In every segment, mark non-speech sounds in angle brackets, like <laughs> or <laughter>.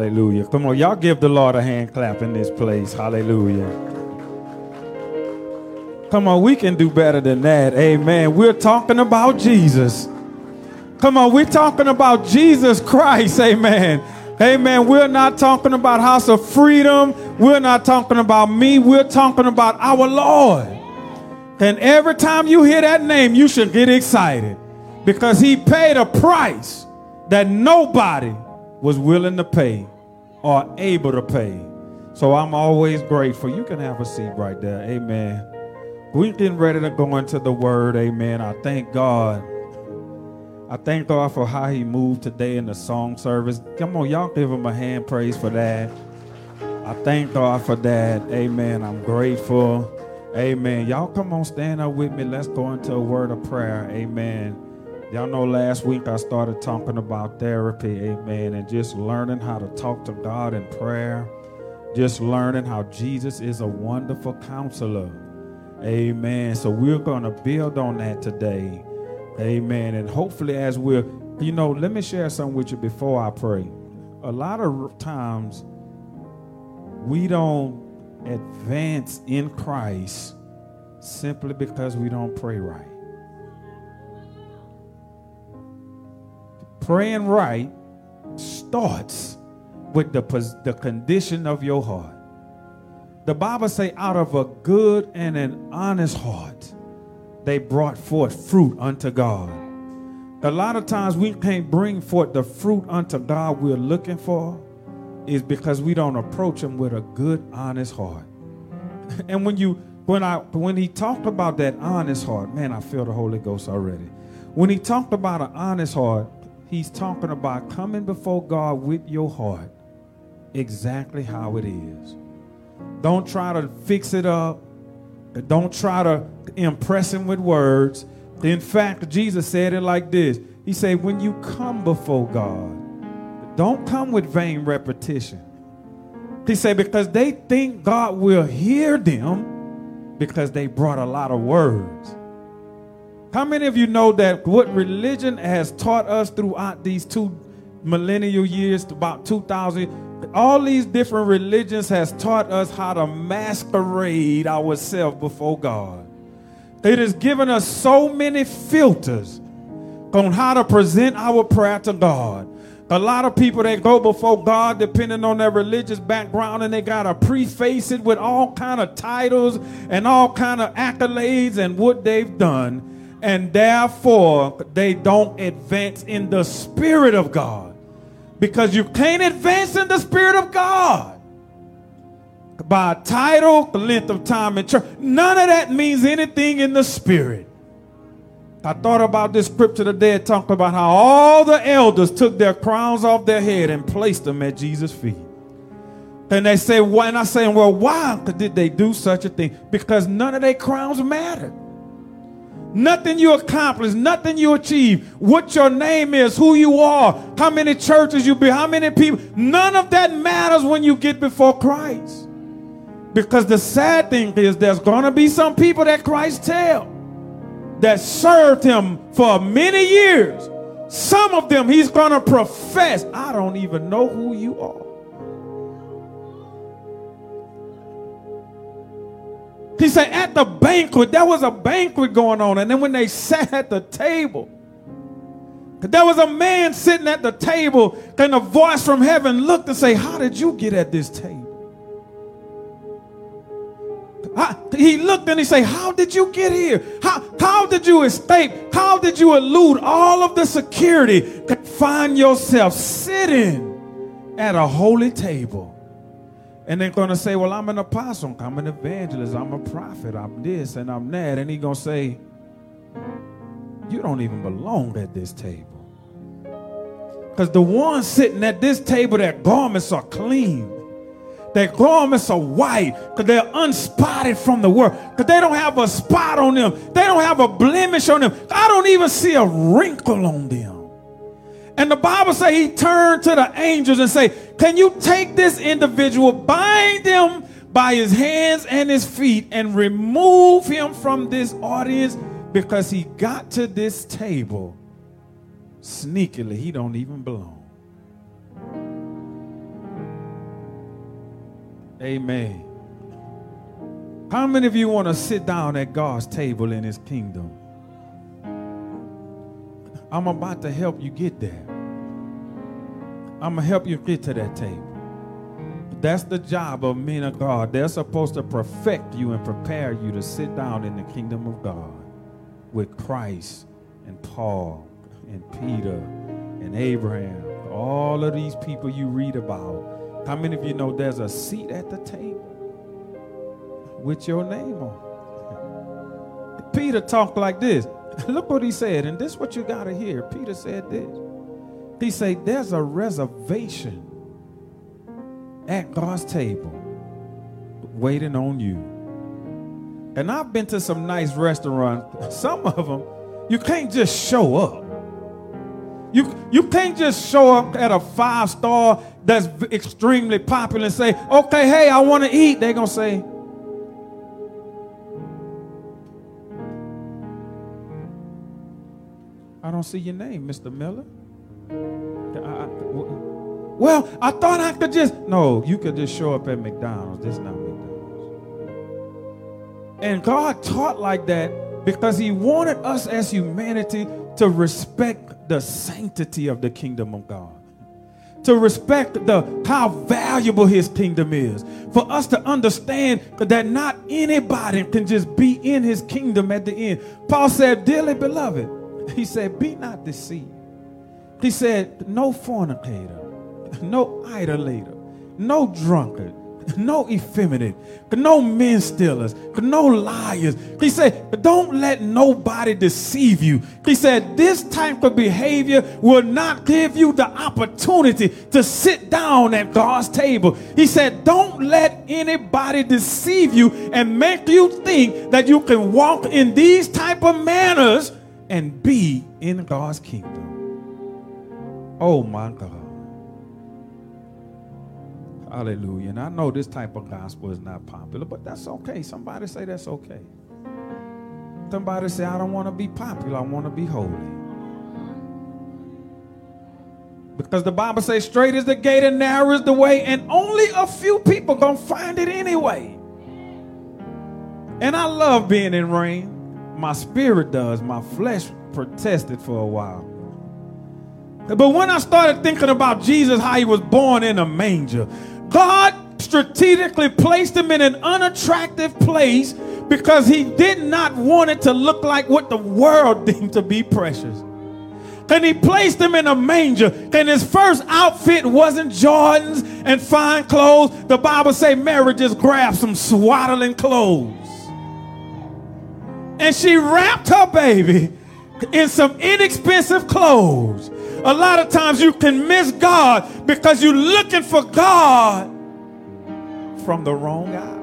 Hallelujah. Come on, y'all give the Lord a hand clap in this place. Hallelujah. Come on, we can do better than that. Amen. We're talking about Jesus. Come on, we're talking about Jesus Christ. Amen. Amen. We're not talking about House of Freedom. We're not talking about me. We're talking about our Lord. And every time you hear that name, you should get excited because he paid a price that nobody was willing to pay or able to pay. So I'm always grateful. You can have a seat right there. Amen. We're getting ready to go into the word. Amen. I thank God. I thank God for how he moved today in the song service. Come on, y'all give him a hand praise for that. I thank God for that. Amen. I'm grateful. Amen. Y'all come on, stand up with me. Let's go into a word of prayer. Amen. Y'all know last week I started talking about therapy. Amen. And just learning how to talk to God in prayer. Just learning how Jesus is a wonderful counselor. Amen. So we're going to build on that today. Amen. And hopefully, as we're, you know, let me share something with you before I pray. A lot of times, we don't advance in Christ simply because we don't pray right. Praying right starts with the, the condition of your heart. The Bible say out of a good and an honest heart, they brought forth fruit unto God. A lot of times we can't bring forth the fruit unto God we're looking for is because we don't approach him with a good, honest heart. <laughs> and when you when I when he talked about that honest heart, man, I feel the Holy Ghost already. When he talked about an honest heart, he's talking about coming before God with your heart exactly how it is. Don't try to fix it up. Don't try to impress him with words. In fact, Jesus said it like this He said, When you come before God, don't come with vain repetition. He said, because they think God will hear them because they brought a lot of words. How many of you know that what religion has taught us throughout these two millennial years, about 2000, all these different religions has taught us how to masquerade ourselves before God. It has given us so many filters on how to present our prayer to God. A lot of people that go before God, depending on their religious background, and they gotta preface it with all kind of titles and all kind of accolades and what they've done, and therefore they don't advance in the spirit of God, because you can't advance in the spirit of God by title, length of time in church. None of that means anything in the spirit. I thought about this scripture today. It talked about how all the elders took their crowns off their head and placed them at Jesus' feet. And they say, why? And I say, well, why did they do such a thing? Because none of their crowns mattered. Nothing you accomplish, nothing you achieve, what your name is, who you are, how many churches you be, how many people, none of that matters when you get before Christ. Because the sad thing is there's going to be some people that Christ tell that served him for many years. Some of them he's going to profess, I don't even know who you are. He said, at the banquet, there was a banquet going on. And then when they <laughs> sat at the table, there was a man sitting at the table, and a voice from heaven looked and say, How did you get at this table? he looked and he said, How did you get here? How, how did you escape? How did you elude all of the security to find yourself sitting at a holy table? And they're going to say, Well, I'm an apostle, I'm an evangelist, I'm a prophet, I'm this and I'm that. And he's going to say, You don't even belong at this table. Because the ones sitting at this table, their garments are clean. Their garments are white because they're unspotted from the world. Because they don't have a spot on them. They don't have a blemish on them. I don't even see a wrinkle on them. And the Bible says he turned to the angels and say, Can you take this individual, bind him by his hands and his feet, and remove him from this audience because he got to this table sneakily. He don't even belong. Amen. How many of you want to sit down at God's table in his kingdom? I'm about to help you get there. I'm going to help you get to that table. That's the job of men of God. They're supposed to perfect you and prepare you to sit down in the kingdom of God with Christ and Paul and Peter and Abraham. All of these people you read about. How many of you know there's a seat at the table with your name on? <laughs> Peter talked like this. <laughs> Look what he said, and this is what you got to hear. Peter said this. He said, There's a reservation at God's table waiting on you. And I've been to some nice restaurants. Some of them, you can't just show up. You, you can't just show up at a five star that's extremely popular and say, okay, hey, I want to eat. They're going to say, I don't see your name, Mr. Miller. Well, I thought I could just. No, you could just show up at McDonald's. This is not McDonald's. And God taught like that because He wanted us as humanity to respect the sanctity of the kingdom of God. To respect the how valuable his kingdom is. For us to understand that not anybody can just be in his kingdom at the end. Paul said, Dearly beloved, he said, Be not deceived. He said, No fornicator <laughs> no idolater, no drunkard, <laughs> no effeminate, no men stealers, no liars. He said, don't let nobody deceive you. He said, this type of behavior will not give you the opportunity to sit down at God's table. He said, don't let anybody deceive you and make you think that you can walk in these type of manners and be in God's kingdom. Oh my God. Hallelujah. And I know this type of gospel is not popular, but that's okay. Somebody say that's okay. Somebody say, I don't want to be popular, I want to be holy. Because the Bible says, straight is the gate and narrow is the way, and only a few people gonna find it anyway. And I love being in rain. My spirit does. My flesh protested for a while. But when I started thinking about Jesus, how he was born in a manger, God strategically placed him in an unattractive place because he did not want it to look like what the world <laughs> deemed to be precious. And he placed him in a manger. And his first outfit wasn't Jordans and fine clothes. The Bible say Mary just grabbed some swaddling clothes. And she wrapped her baby in some inexpensive clothes a lot of times you can miss God because you're looking for God from the wrong eye.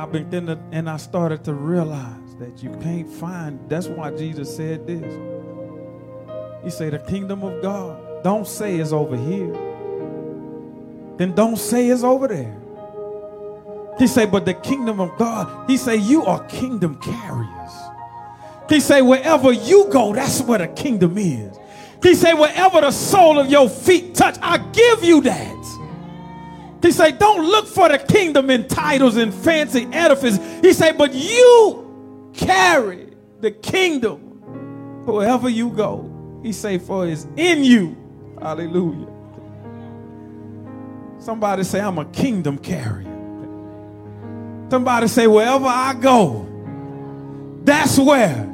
I've been in the, and I started to realize that you can't find. That's why Jesus said this. He said, The kingdom of God, don't say it's over here. Then don't say it's over there. He say, but the kingdom of God, he say, you are kingdom carriers. He say, wherever you go, that's where the kingdom is. He say, wherever the sole of your feet touch, I give you that. He say, don't look for the kingdom in titles and fancy edifices. He say, but you carry the kingdom wherever you go. He say, for it's in you. Hallelujah. Somebody say, I'm a kingdom carrier. Somebody say, wherever I go, that's where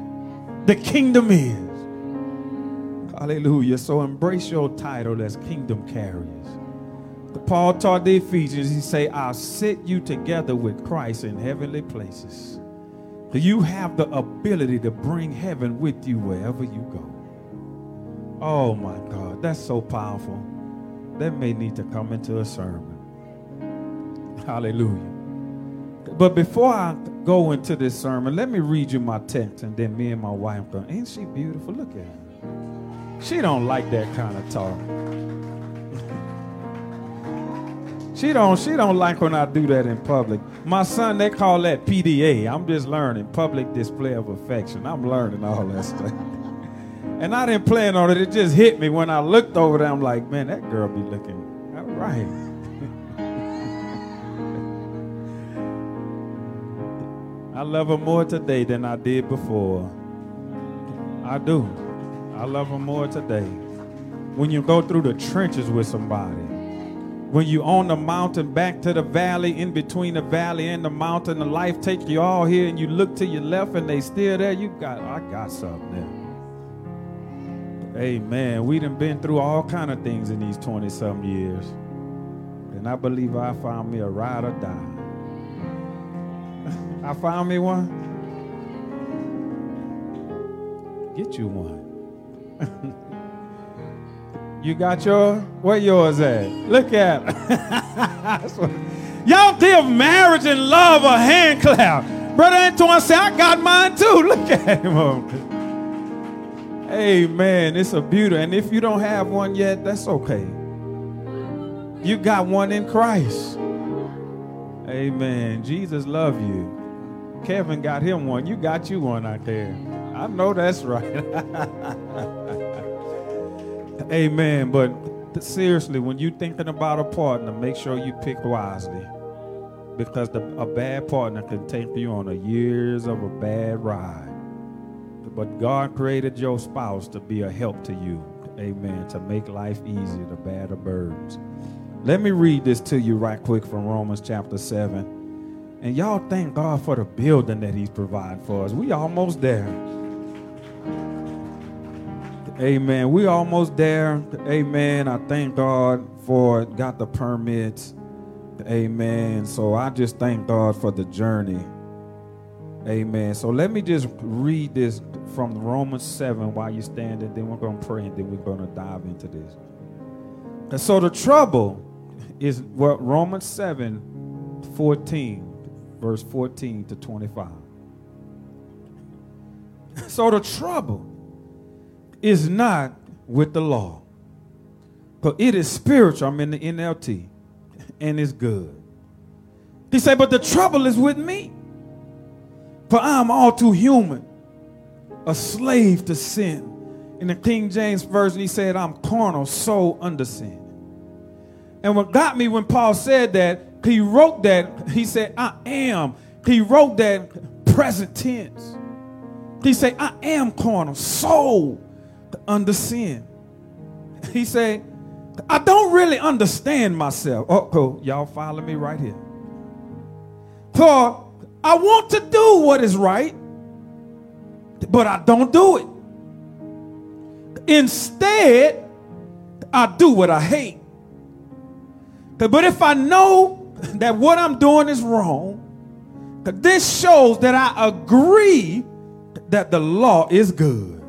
the kingdom is. Hallelujah. So embrace your title as kingdom carriers. The Paul taught the Ephesians, he say, I'll sit you together with Christ in heavenly places. You have the ability to bring heaven with you wherever you go. Oh my God, that's so powerful. That may need to come into a sermon. Hallelujah. But before I go into this sermon, let me read you my text, and then me and my wife go. Ain't she beautiful? Look at her. She don't like that kind of talk. she don't. She don't like when I do that in public. My son, they call that PDA. I'm just learning public display of affection. I'm learning all that stuff. <laughs> And I didn't plan on it. It just hit me when I looked over there. I'm like, man, that girl be looking all right. I love her more today than I did before. I do. I love her more today. When you go through the trenches with somebody, when you on the mountain back to the valley, in between the valley and the mountain, the life takes you all here, and you look to your left and they still there. You got, I got something there. Amen. We done been through all kind of things in these 20 some years. And I believe I found me a ride or die. I found me one. Get you one. <laughs> You got yours? Where yours at? Look at it. <laughs> Y'all give marriage and love a hand clap. Brother Antoine said, I got mine too. <laughs> Look at him. Amen. It's a beauty. And if you don't have one yet, that's okay. You got one in Christ. Amen. Jesus love you. Kevin got him one. You got you one out there. I know that's right. <laughs> Amen. But seriously, when you're thinking about a partner, make sure you pick wisely. Because the, a bad partner can take you on a years of a bad ride. But God created your spouse to be a help to you. Amen. To make life easier, to bear the burdens. Let me read this to you right quick from Romans chapter 7. And y'all thank God for the building that He's provided for us. We almost there. Amen. We almost there. Amen. I thank God for got the permits. Amen. So I just thank God for the journey. Amen. So let me just read this from Romans 7 while you're standing. Then we're going to pray and then we're going to dive into this. And so the trouble is what Romans 7 14, verse 14 to 25. So the trouble is not with the law. But it is spiritual. I'm in the NLT. And it's good. He said, but the trouble is with me. For I am all too human, a slave to sin. In the King James Version, he said, I'm carnal, soul under sin. And what got me when Paul said that, he wrote that, he said, I am. He wrote that present tense. He said, I am carnal, soul under sin. He said, I don't really understand myself. Oh, y'all follow me right here. For I want to do what is right, but I don't do it. Instead, I do what I hate. But if I know that what I'm doing is wrong, this shows that I agree that the law is good.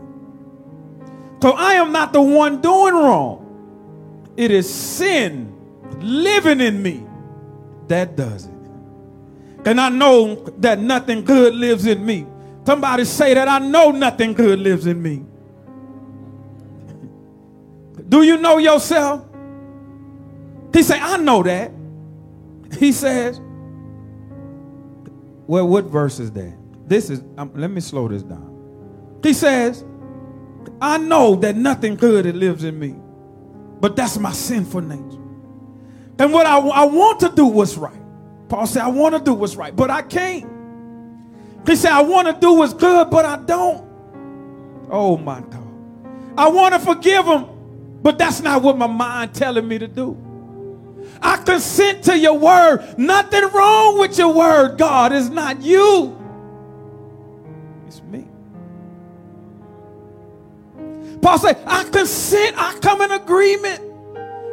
So I am not the one doing wrong. It is sin living in me that does it. And I know that nothing good lives in me. Somebody say that I know nothing good lives in me. Do you know yourself? He said, I know that. He says, well, what verse is that? This is, um, let me slow this down. He says, I know that nothing good lives in me, but that's my sinful nature. And what I, I want to do what's right. Paul said, I want to do what's right, but I can't. He said, I want to do what's good, but I don't. Oh my God. I want to forgive him, but that's not what my mind telling me to do. I consent to your word. Nothing wrong with your word, God. It's not you. It's me. Paul said, I consent, I come in agreement.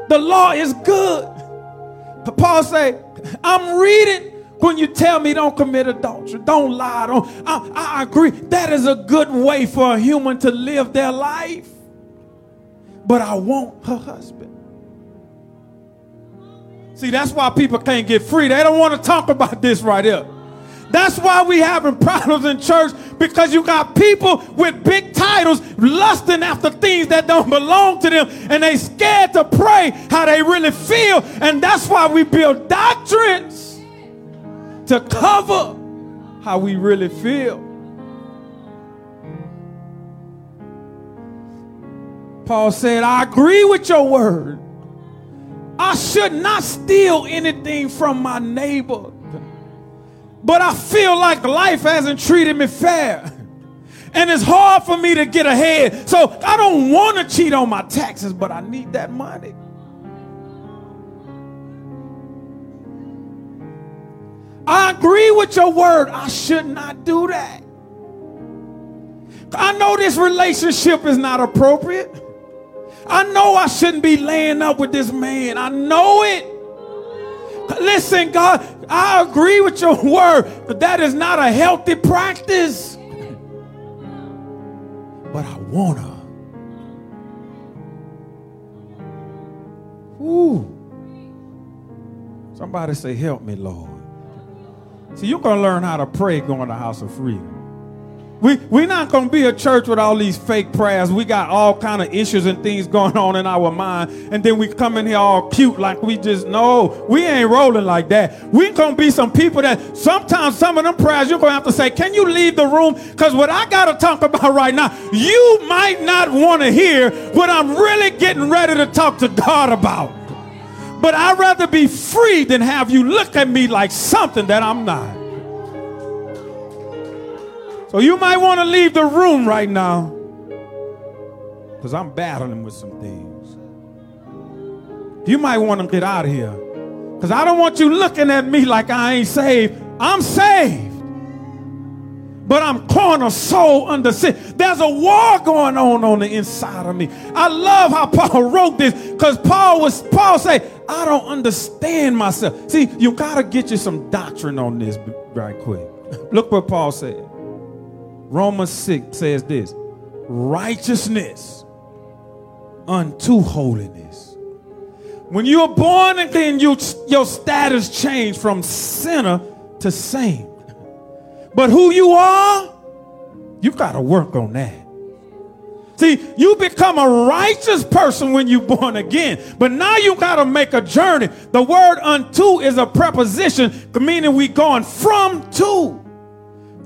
The law is good. But Paul said, I'm reading when you tell me don't commit adultery, don't lie, don't. I, I agree. That is a good way for a human to live their life. But I want her husband. See, that's why people can't get free. They don't want to talk about this right here. That's why we having problems in church because you got people with big titles lusting after things that don't belong to them and they scared to pray how they really feel. And that's why we build doctrines to cover how we really feel. Paul said, I agree with your word. I should not steal anything from my neighbor. But I feel like life hasn't treated me fair. And it's hard for me to get ahead. So I don't want to cheat on my taxes, but I need that money. I agree with your word. I should not do that. I know this relationship is not appropriate. I know I shouldn't be laying up with this man. I know it. Listen, God, I agree with your <laughs> word, but that is not a healthy practice. But I wanna. Ooh. Somebody say, Help me, Lord. See, you're going to learn how to pray going to House of Freedom. We, we're not to be a church with all these fake prayers. We got all kind of issues and things <laughs> going on in our mind. And then we come in here all cute like we just, no, we ain't rolling like that. we to be some people that sometimes some of them prayers you're to have to say, can you leave the room? Because what I got to talk about <laughs> right now, you might not want to hear what I'm really getting ready to talk to God about. But I'd rather be free than have you look at me like something that I'm not. So you might want to leave the room right now because I'm battling with some things. You might want to get out of here because I don't want you looking at me like I ain't saved. I'm saved but I'm carnal soul under sin. There's a war going on on the inside of me. I love how Paul <laughs> wrote this because Paul was Paul say, I don't understand myself. See, you gotta get you some doctrine on this right quick. <laughs> Look what Paul said. Romans 6 says this righteousness unto holiness. When you're born again, you, your status changed from sinner to saint. But who you are, you got to work on that. See, you become a righteous person when you're born again, but now you got to make a journey. The word unto is a preposition, meaning we going from to.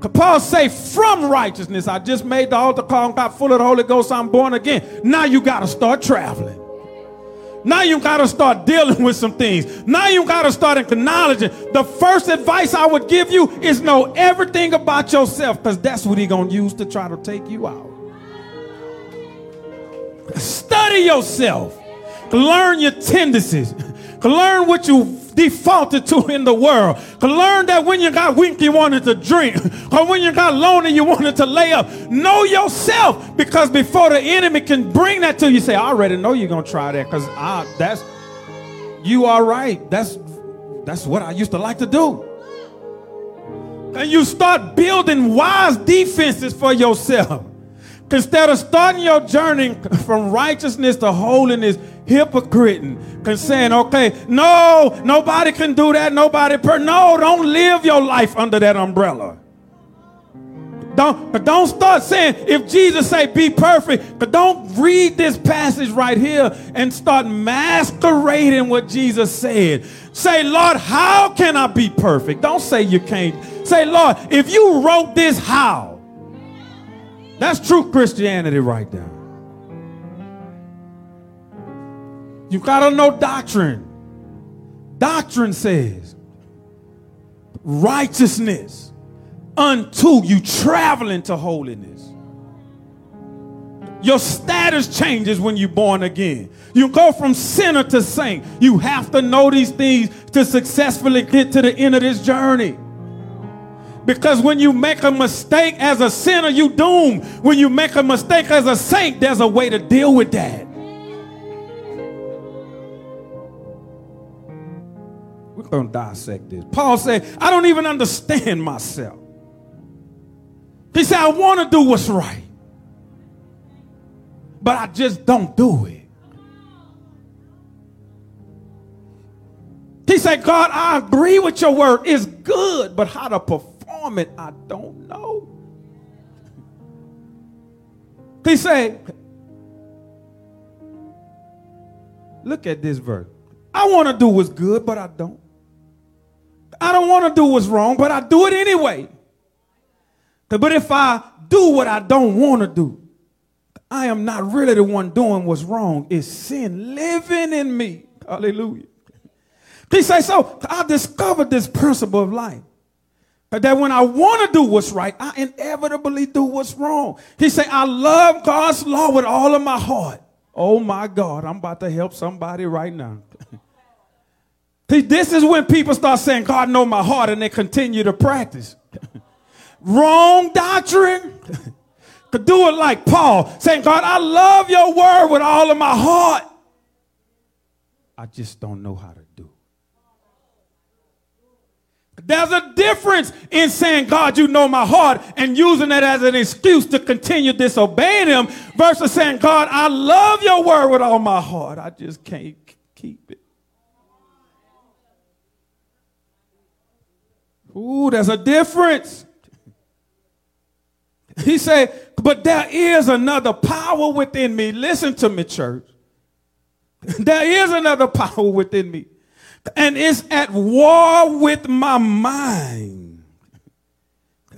Paul say from righteousness. I just made the altar call and got full of the Holy Ghost. I'm born again. Now you got to start traveling. Now you got to start dealing with some things. Now you got to start acknowledging. The first advice I would give you is know everything about yourself because that's what he's going to use to try to take you out. Study yourself. Learn your tendencies. Learn what you defaulted to in the world. Learn that when you got weak, you wanted to drink. Or when you got lonely, you wanted to lay up. Know yourself because before the enemy can bring that to you, say, I already know you're going to try that because that's, you are right. That's, that's what I used to like to do. And you start building wise defenses for yourself. Instead of starting your journey from righteousness to holiness, hypocriting, saying, okay, no, nobody can do that, nobody, per-. no, don't live your life under that umbrella. Don't, don't start saying, if Jesus say be perfect, but don't read this passage right here and start masquerading what Jesus said. Say, Lord, how can I be perfect? Don't say you can't. Say, Lord, if you wrote this, how? That's true Christianity right there. You got to know doctrine. Doctrine says righteousness unto you traveling to holiness. Your status changes when you're born again. You go from sinner to saint. You have to know these things to successfully get to the end of this journey. Because when you make a mistake as a sinner, you doom. When you make a mistake as a saint, there's a way to deal with that. Going to dissect this. Paul said, I don't even understand myself. He said, I want to do what's right, but I just don't do it. He said, God, I agree with your word. It's good, but how to perform it, I don't know. He said, Look at this verse. I want to do what's good, but I don't. I don't want to do what's wrong, but I do it anyway. But if I do what I don't want to do, I am not really the one doing what's wrong. It's sin living in me. Hallelujah. He says, so I discovered this principle of life. Uh, that when I want to do what's right, I inevitably do what's wrong. He said, I love God's law with all of my heart. Oh my God, I'm about to help somebody right now. See, this is when people start saying, God know my heart, and they continue to practice. <laughs> Wrong doctrine. Could do it like Paul, saying, God, I love your word with all of my heart. I just don't know how to do it. There's a difference in saying, God, you know my heart, and using it as an excuse to continue disobeying him versus saying, God, I love your word with all my heart. I just can't keep it. Ooh, there's a difference. He said, but there is another power within me. Listen to me, church. There is another power within me. And it's at war with my mind.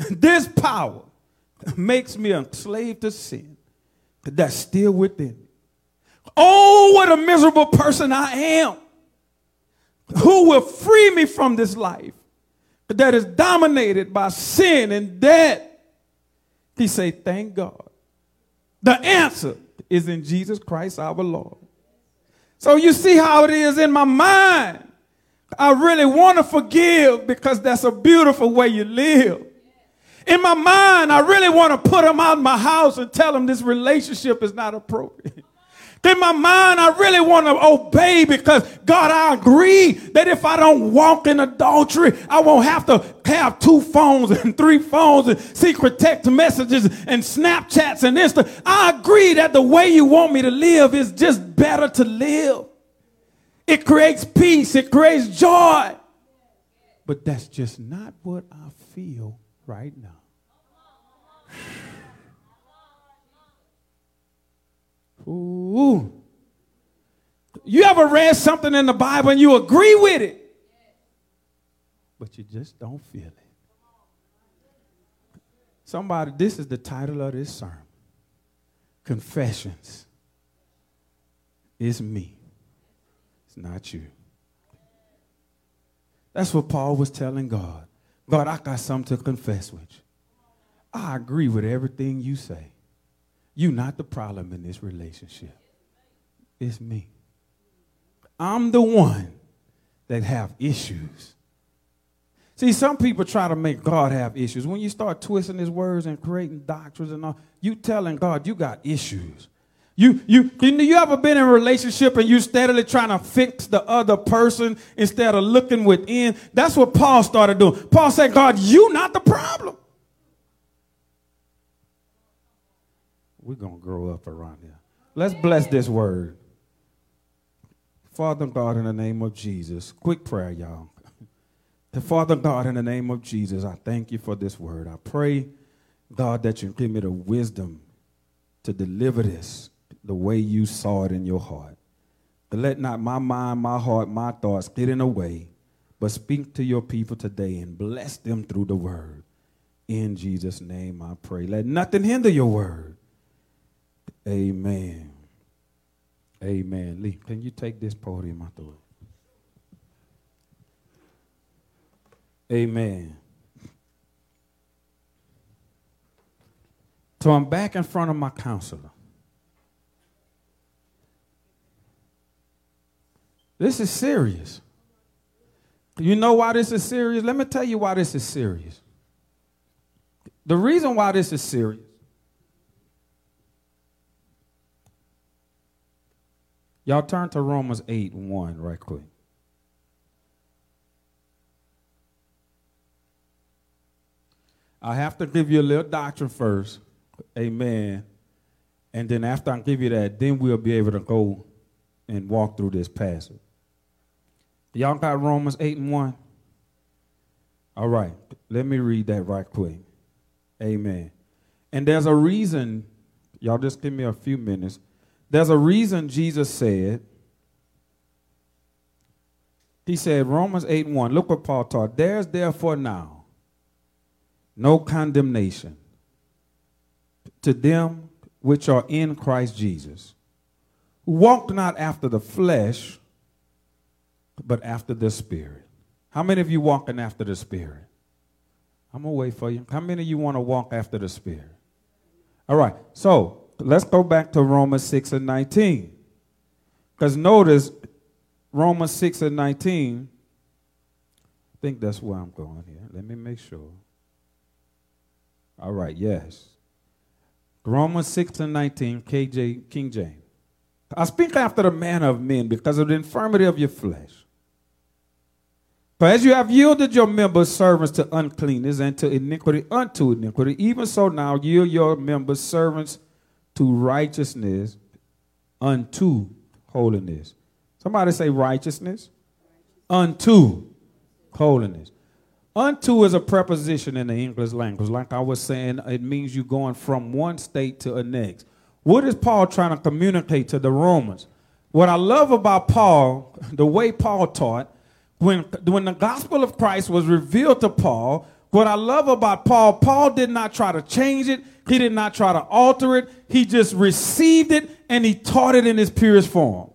This power makes me a slave to sin that's still within me. Oh, what a miserable person I am. Who will free me from this life that is dominated by sin and death? He say, thank God. The answer is in Jesus Christ our Lord. So you see how it is in my mind. I really want to forgive because that's a beautiful way you live. In my mind, I really want to put them out of my house and tell them this relationship is not appropriate. In my mind, I really want to obey because God, I agree that if I don't walk in adultery, I won't have to have two phones and three phones and secret text messages and Snapchats and Insta. I agree that the way you want me to live is just better to live. It creates peace, it creates joy. But that's just not what I feel right now. Ooh. You ever read something in the Bible and you agree with it, but you just don't feel it? Somebody, this is the title of this sermon Confessions. It's me, it's not you. That's what Paul was telling God. God, I got something to confess with you. I agree with everything you say. You're not the problem in this relationship. It's me. I'm the one that have issues. See, some people try to make God have issues. When you start twisting his words and creating doctrines and all, you telling God you got issues. You, you, you ever been in a relationship and you steadily trying to fix the other person instead of looking within? That's what Paul started doing. Paul said, God, you not the problem. We're going to grow up around here. Let's bless this word. Father God, in the name of Jesus, quick prayer, y'all. The Father God, in the name of Jesus, I thank you for this word. I pray, God, that you give me the wisdom to deliver this the way you saw it in your heart. To let not my mind, my heart, my thoughts get in the way, but speak to your people today and bless them through the word. In Jesus' name I pray. Let nothing hinder your word. Amen. Amen. Lee, can you take this podium out the way? Amen. So I'm back in front of my counselor. This is serious. You know why this is serious? Let me tell you why this is serious. The reason why this is serious Y'all turn to Romans 8 1 right quick. I have to give you a little doctrine first. Amen. And then after I give you that, then we'll be able to go and walk through this passage. Y'all got Romans 8 and 1? All right. Let me read that right quick. Amen. And there's a reason, y'all just give me a few minutes. There's a reason Jesus said, he said, Romans 8 1, look what Paul taught. There's therefore now no condemnation to them which are in Christ Jesus, who walk not after the flesh, but after the Spirit. How many of you walking after the Spirit? I'm going to wait for you. How many of you want to walk after the Spirit? All right, so let's go back to Romans 6 and 19. Because notice, Romans 6 and 19, I think that's where I'm going here. Let me make sure. All right, yes. Romans 6 and 19, KJ, King James. I speak after the manner of men because of the infirmity of your flesh. For as you have yielded your members servants to uncleanness and to iniquity unto iniquity, even so now yield your members servants to righteousness unto holiness. Somebody say righteousness unto holiness. Unto is a preposition in the English language. Like I was saying, it means you're going from one state to the next. What is Paul trying to communicate to the Romans? What I love about Paul, <laughs> the way Paul taught, when, when the gospel of Christ was revealed to Paul, what I love about Paul, Paul did not try to change it. He did not try to alter it. He just received it and he taught it in its purest form.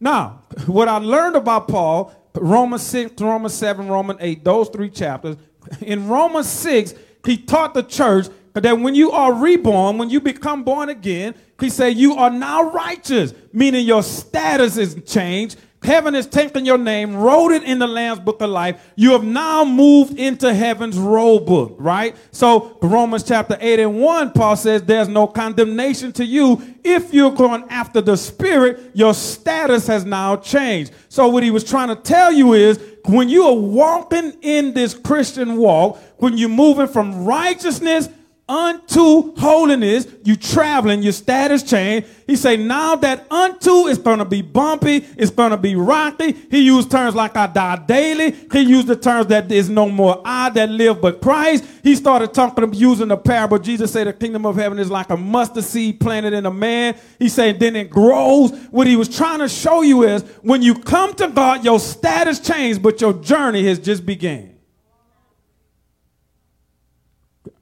Now, <laughs> what I learned about Paul, Romans 6, Romans 7, Romans 8, those three chapters, in Romans 6, he taught the church that when you are reborn, when you become born again, he said you are now righteous, meaning your status is changed Heaven has taken your name, wrote it in the Lamb's book of life. You have now moved into heaven's roll book, right? So Romans chapter 8 and 1, Paul says there's no condemnation to you. If you're going after the spirit, your status has now changed. So what he was trying to tell you is when you are walking in this Christian walk, when you're moving from righteousness unto holiness, you traveling, your status change. He say now that unto is to be bumpy, it's to be rocky. He used terms like I die daily. He used the terms that there's no more I that live but Christ. He started talking using the parable. Jesus said the kingdom of heaven is like a mustard seed planted in a man. He said then it grows. What he was trying to show you is when you come to God, your status changed, but your journey has just began.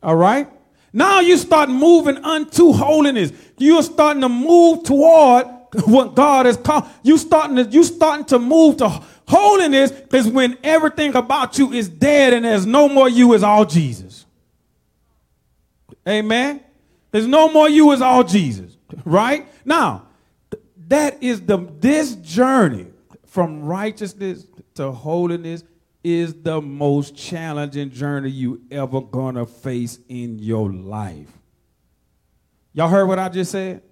All right? Now you start moving unto holiness. You're starting to move toward what God has called. You starting to you starting to move to holiness because when everything about you is dead and there's no more you is all Jesus. Amen. There's no more you is all Jesus. Right? Now, that is the this journey from righteousness to holiness is the most challenging journey you ever gonna face in your life. Y'all heard what I just said?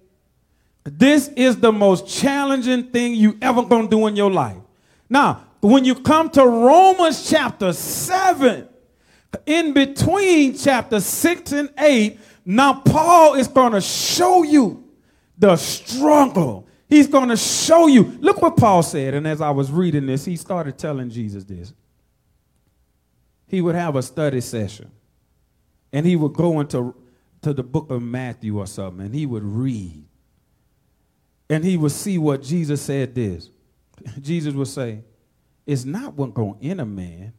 This is the most challenging thing you ever gonna do in your life. Now, when you come to Romans chapter 7, in between chapter 6 and 8, now Paul is gonna show you the struggle. He's gonna show you. Look what Paul said. And as I was reading this, he started telling Jesus this he would have a study session and he would go into to the book of Matthew or something and he would read and he would see what Jesus said this. Jesus would say, It's not what going in a man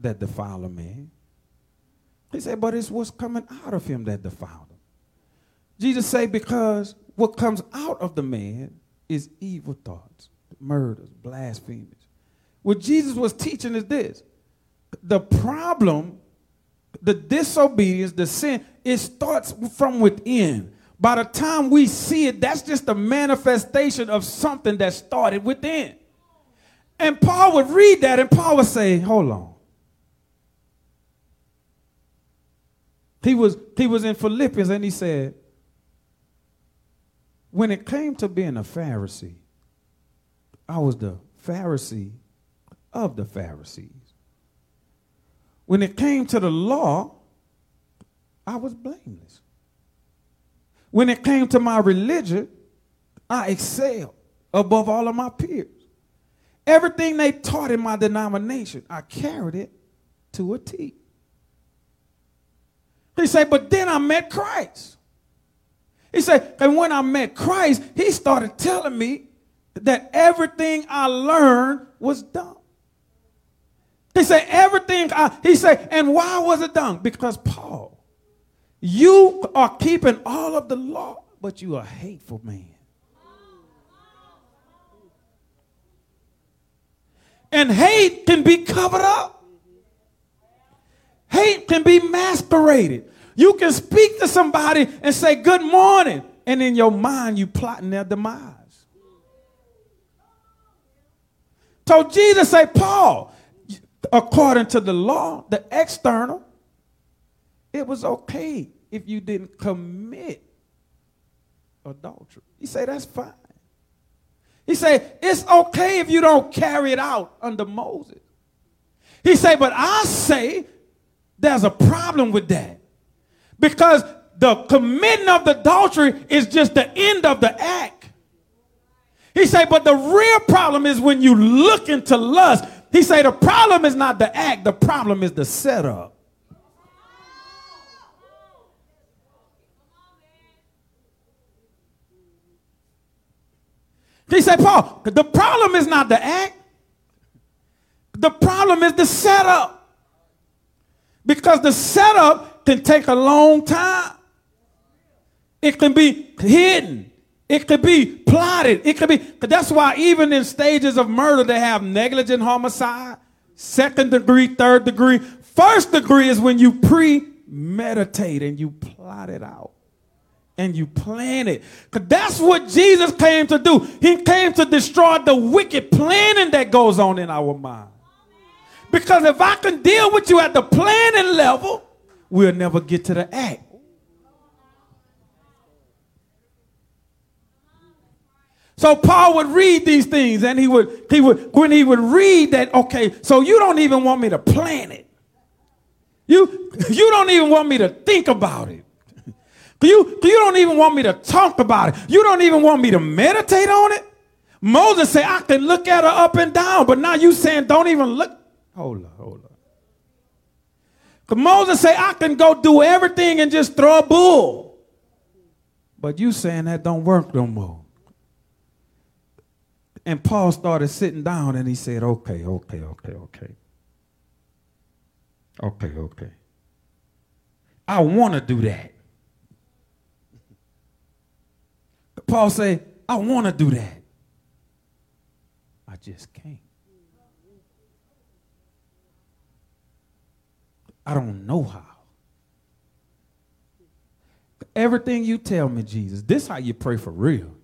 that defile a man. He said, but it's what's coming out of him that defiled him. Jesus said, because what comes out of the man is evil thoughts, murders, blasphemies. What Jesus was teaching is this the problem, the disobedience, the sin, it starts from within. By the time we see it, that's just a manifestation of something that started within. And Paul would read that and Paul would say, Hold on. He was, he was in Philippians and he said, When it came to being a Pharisee, I was the Pharisee of the Pharisees. When it came to the law, I was blameless. When it came to my religion, I excelled above all of my peers. Everything they taught in my denomination, I carried it to a T. He said, but then I met Christ. He said, and when I met Christ, he started telling me that everything I learned was dumb. He said, everything, I, he said, and why was it done? Because Paul You are keeping all of the law, but you are a hateful man. And hate can be covered up. Hate can be masqueraded. You can speak to somebody and say, Good morning. And in your mind, you plotting their demise. So Jesus said, Paul, according to the law, the external, it was okay if you didn't commit adultery. He said, that's fine. He said, it's okay if you don't carry it out under Moses. He said, but I say there's a problem with that. Because the committing of the adultery is just the end of the act. He said, but the real problem is when you look into lust. He said, the problem is not the act, the problem is the setup. He said, Paul, the problem is not the act. The problem is the setup. Because the setup can take a long time. It can be hidden. It could be plotted. It could be. That's why even in stages of murder, they have negligent homicide, second degree, third degree. First degree is when you premeditate and you plot it out and you plan it. Because that's what Jesus came to do. He came to destroy the wicked planning that goes on in our mind. Because if I can deal with you at the planning level, we'll never get to the act. So Paul would read these things and he would he would when he would read that okay so you don't even want me to plan it. You <laughs> you don't even want me to think about it. <laughs> You, you don't even want me to talk about it. You don't even want me to meditate on it. Moses said, I can look at her up and down, but now you saying don't even look. Hold on, hold on. Because Moses said, I can go do everything and just throw a bull. But you saying that don't work no more. And Paul started sitting down and he said, okay, okay, okay, okay. Okay, okay. I want to do that. Paul say, I want to do that. I just can't. I don't know how. Everything you tell me, Jesus, this how you pray for real.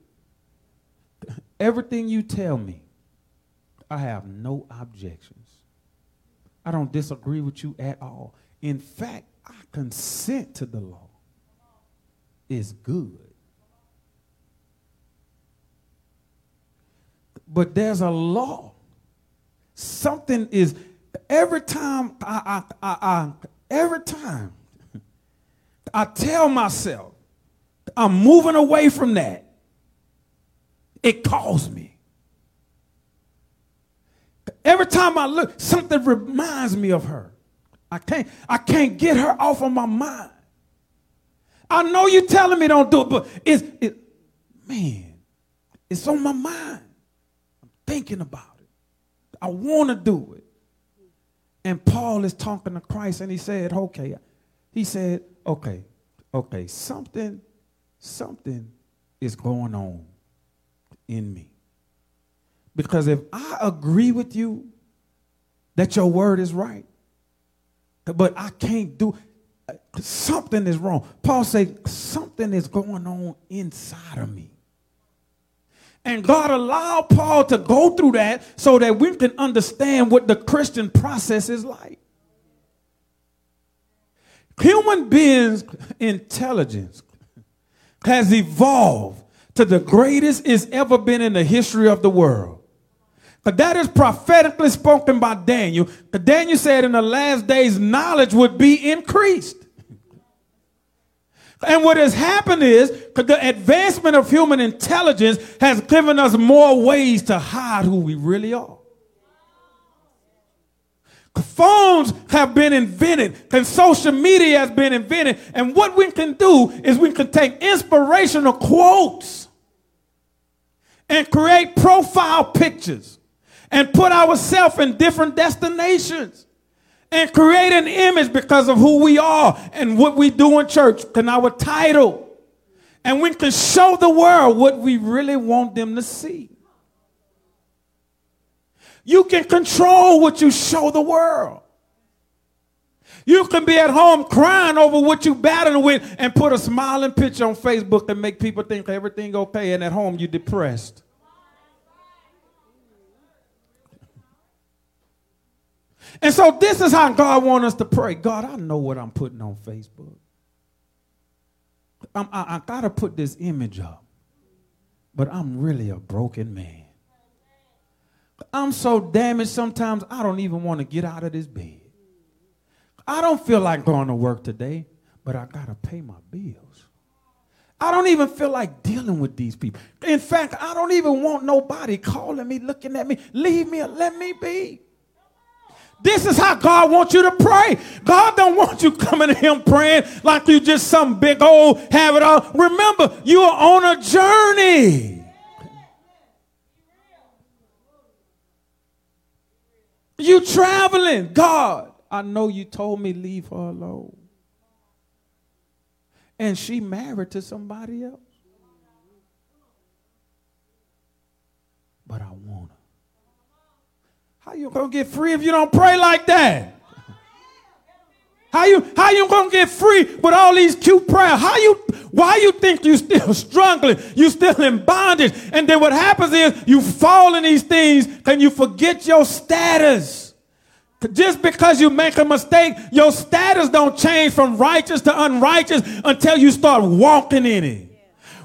Everything you tell me, I have no objections. I don't disagree with you at all. In fact, I consent to the law. It's good. But there's a law. Something is every time I, I, I, I every time I tell myself I'm moving away from that, it calls me. Every time I look, something reminds me of her. I can't, I can't get her off of my mind. I know you're telling me don't do it, but it's it, man, it's on my mind I'm thinking about it. I want to do it. And Paul is talking to Christ and he said, okay. He said, okay, okay, something, something is going on in me. Because if I agree with you that your word is right, but I can't do something is wrong. Paul said something is going on inside of me. And God allowed Paul to go through that so that we can understand what the Christian process is like. Human beings' intelligence has evolved to the greatest it's ever been in the history of the world. But that is prophetically spoken by Daniel. Daniel said in the last days, knowledge would be increased. And what has happened is the advancement of human intelligence has given us more ways to hide who we really are. Phones have been invented and social media has been invented. And what we can do is we can take inspirational quotes and create profile pictures and put ourselves in different destinations and create an image because of who we are and what we do in church and our title. And we can show the world what we really want them to see. You can control what you show the world. You can be at home crying over what you're battling with and put a smiling picture on Facebook and make people think everything okay, and at home you're depressed. And so this is how God wants us to pray. God, I know what I'm putting on Facebook. I, I got to put this image up, but I'm really a broken man. I'm so damaged sometimes I don't even want to get out of this bed. I don't feel like going to work today, but I got to pay my bills. I don't even feel like dealing with these people. In fact, I don't even want nobody calling me, looking at me. Leave me, let me be. This is how God wants you to pray. God don't want you coming to him praying like you just some big old have it all. Remember, you are on a journey. You traveling. God, I know you told me leave her alone. And she married to somebody else. But I want her. How you gonna get free if you don't pray like that? How you how you gonna get free with all these cute prayers? How you why you think you still <laughs> struggling? You still in bondage. And then what happens is you fall in these things and you forget your status. Just because you make a mistake, your status don't change from righteous to unrighteous until you start walking in it.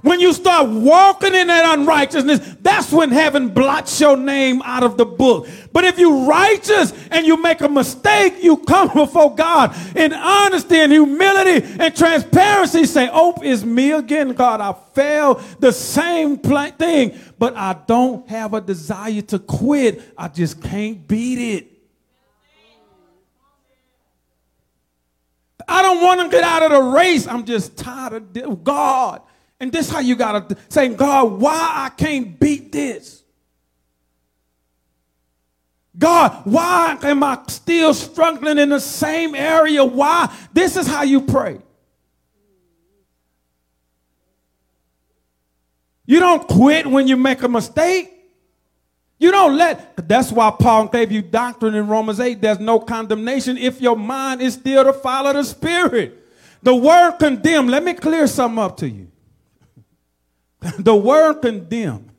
When you start walking in that unrighteousness, that's when heaven blots your name out of the book. But if you righteous and you make a mistake, you come <laughs> before God in honesty and humility and transparency. Say, Oh, it's me again, God. I failed the same thing, but I don't have a desire to quit. I just can't beat it. I don't want to get out of the race. I'm just tired of God. And this is how you gotta say, God, why I can't beat this? God, why am I still struggling in the same area? Why? This is how you pray. You don't quit when you make a mistake. You don't let, that's why Paul gave you doctrine in Romans 8. There's no condemnation if your mind is still to follow the Spirit. The word condemn, let me clear something up to you. <laughs> the word condemn.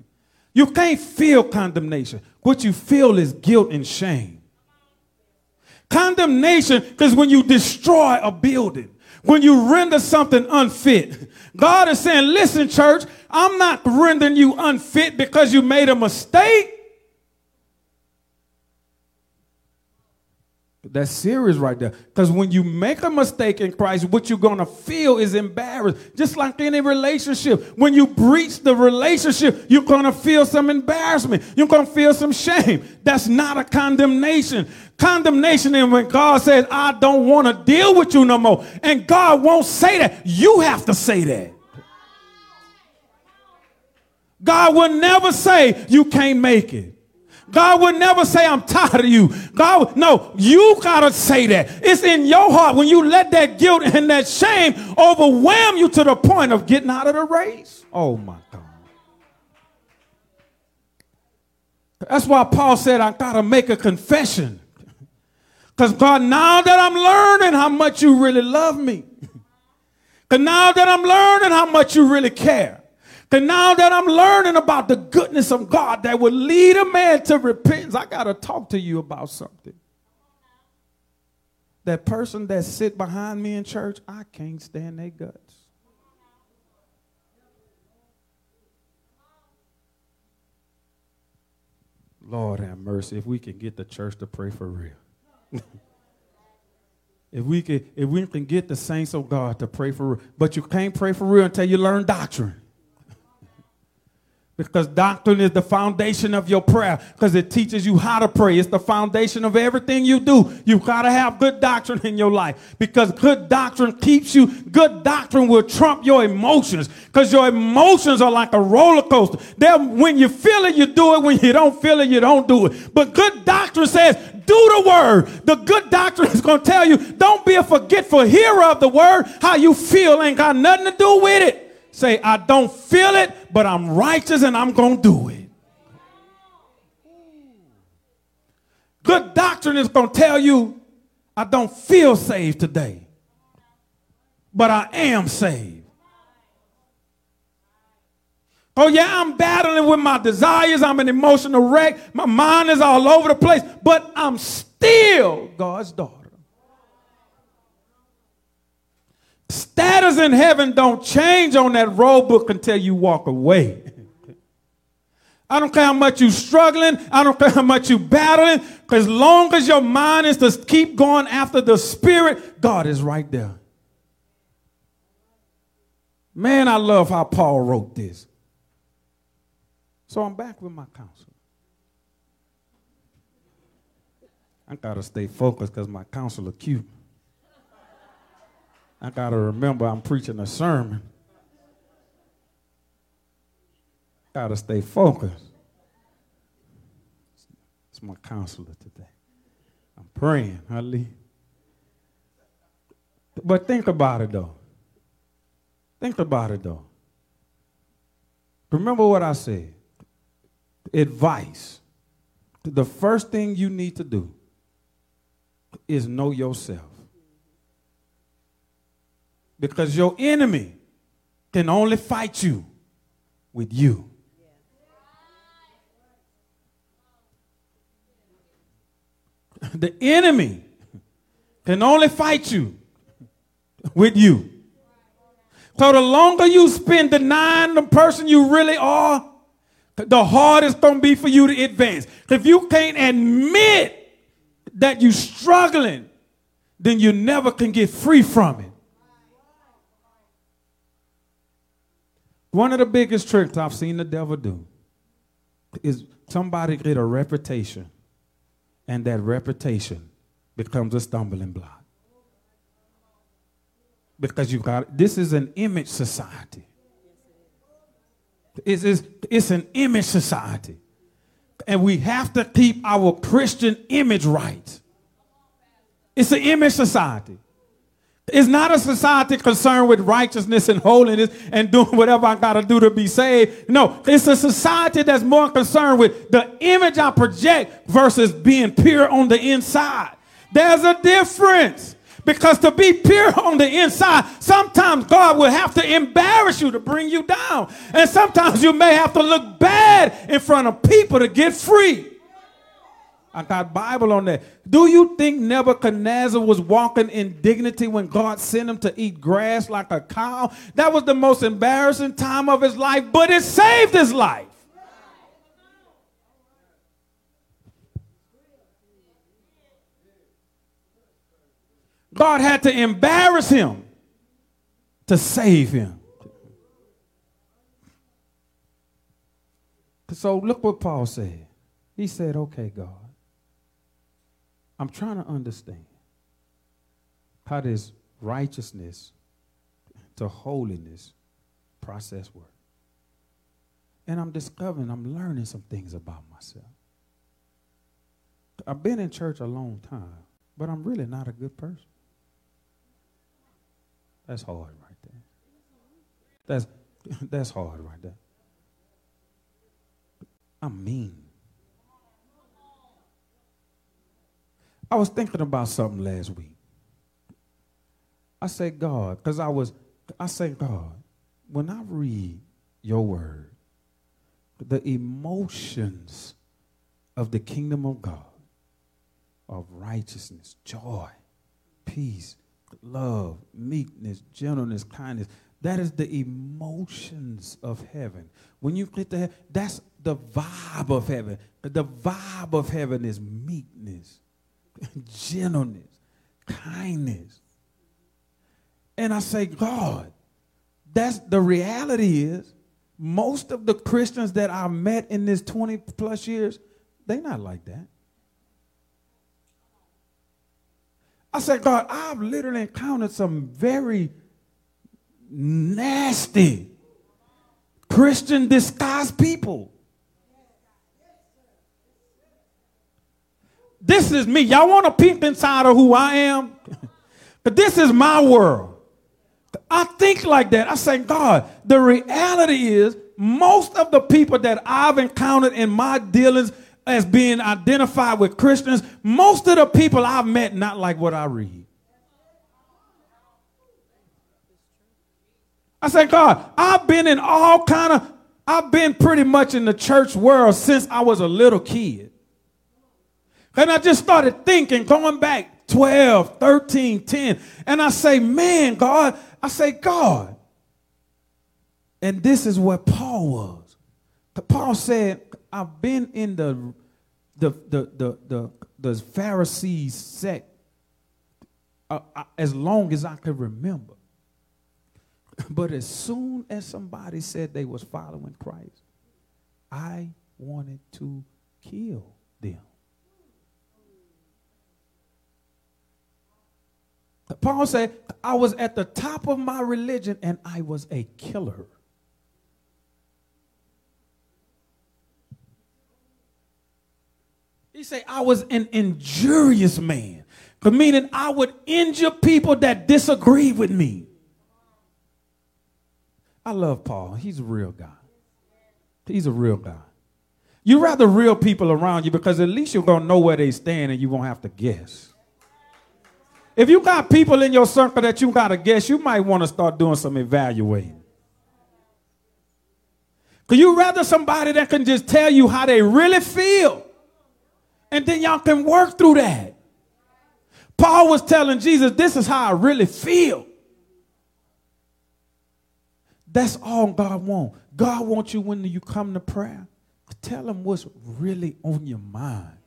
You can't feel condemnation. What you feel is guilt and shame. Condemnation, because when you destroy a building, when you render something unfit, God is saying, listen, church, I'm not rendering you unfit because you made a mistake. That's serious right there. Because when you make a mistake in Christ, what you're going to feel is embarrassed. Just like any relationship. When you breach the relationship, you're going to feel some embarrassment. You're going to feel some shame. That's not a condemnation. Condemnation is when God says, I don't want to deal with you no more. And God won't say that. You have to say that. God will never say you can't make it. God would never say, I'm tired of you. God, no, you gotta say that. It's in your heart when you let that guilt and that shame overwhelm you to the point of getting out of the race. Oh my God. That's why Paul said, I gotta make a confession. Because God, now that I'm learning how much you really love me, because now that I'm learning how much you really care, and now that I'm learning about the goodness of God that will lead a man to repentance, I got to talk to you about something. That person that sit behind me in church, I can't stand their guts. Lord have mercy if we can get the church to pray for real. <laughs> if we can if we can get the saints of God to pray for real. But you can't pray for real until you learn doctrine. Because doctrine is the foundation of your prayer because it teaches you how to pray. It's the foundation of everything you do. You've got to have good doctrine in your life because good doctrine keeps you, good doctrine will trump your emotions because your emotions are like a roller coaster. They're, when you feel it, you do it. When you don't feel it, you don't do it. But good doctrine says, do the word. The good doctrine is going to tell you don't be a forgetful hearer of the word. How you feel ain't got nothing to do with it. Say, I don't feel it, but I'm righteous and I'm going to do it. Good doctrine is going to tell you, I don't feel saved today, but I am saved. Oh, yeah, I'm battling with my desires. I'm an emotional wreck. My mind is all over the place, but I'm still God's daughter. Status in heaven don't change on that road book until you walk away. I don't care how much you're struggling. I don't care how much you're battling. As long as your mind is to keep going after the Spirit, God is right there. Man, I love how Paul wrote this. So I'm back with my counselor. I gotta stay focused because my counselor cute. I gotta remember I'm preaching a sermon. Gotta stay focused. It's my counselor today. I'm praying, hallelujah. But think about it though. Think about it though. Remember what I said advice, the first thing you need to do is know yourself. Because your enemy can only fight you with you. <laughs> The enemy can only fight you with you. So the longer you spend denying the person you really are, the hardest gonna be for you to advance. If you can't admit that you're struggling, then you never can get free from it. One of the biggest tricks I've seen the devil do is somebody get a reputation, and that reputation becomes a stumbling block. Because you've got this is an image society. It's, it's, it's an image society. And we have to keep our Christian image right. It's an image society. It's not a society concerned with righteousness and holiness and doing whatever I got to do to be saved. No, it's a society that's more concerned with the image I project versus being pure on the inside. There's a difference. Because to be pure on the inside, sometimes God will have to embarrass you to bring you down. And sometimes you may have to look bad in front of people to get free. I got Bible on that. Do you think Nebuchadnezzar was walking in dignity when God sent him to eat grass like a cow? That was the most embarrassing time of his life, but it saved his life. God had to embarrass him to save him. So look what Paul said. He said, Okay, God, I'm trying to understand how this righteousness to holiness process work. And I'm discovering, I'm learning some things about myself. I've been in church a long time, but I'm really not a good person. That's hard right there. That's <laughs> that's hard right there. I'm mean. I was thinking about something last week. I said, God, because I was, I said, God, when I read your word, the emotions of the kingdom of God, of righteousness, joy, peace, love, meekness, gentleness, kindness. That is the emotions of heaven. When you get to heaven, that's the vibe of heaven. The vibe of heaven is meekness, gentleness, kindness. And I say, God, that's the reality is most of the Christians that I met in this 20 plus years, they not like that. I said, God, I've literally encountered some very nasty Christian disguised people. This is me. Y'all want to peek inside of who I am? but this is my world. I think like that. I say, God, the reality is most of the people that I've encountered in my dealings as being identified with Christians, most of the people I've met not like what I read. I say, God, I've been in all kind of, I've been pretty much in the church world since I was a little kid. And I just started thinking, going back 12, 13, 10, and I say, man, God, I say, God. And this is where Paul was. Paul said, I've been in the the the the the, the Pharisees sect uh, uh, as long as I could remember. But as soon as somebody said they was following Christ, I wanted to kill them. Paul said, I was at the top of my religion and I was a killer. He said, I was an injurious man. Meaning I would injure people that disagree with me. I love Paul. He's a real guy. He's a real guy. You rather real people around you because at least you're going to know where they stand and you won't have to guess. If you got people in your circle that you got to guess, you might want to start doing some evaluating. Because you rather somebody that can just tell you how they really feel. And then y'all can work through that. Paul was telling Jesus, this is how I really feel. That's all God wants. God wants you when you come to prayer. to Tell him what's really on your mind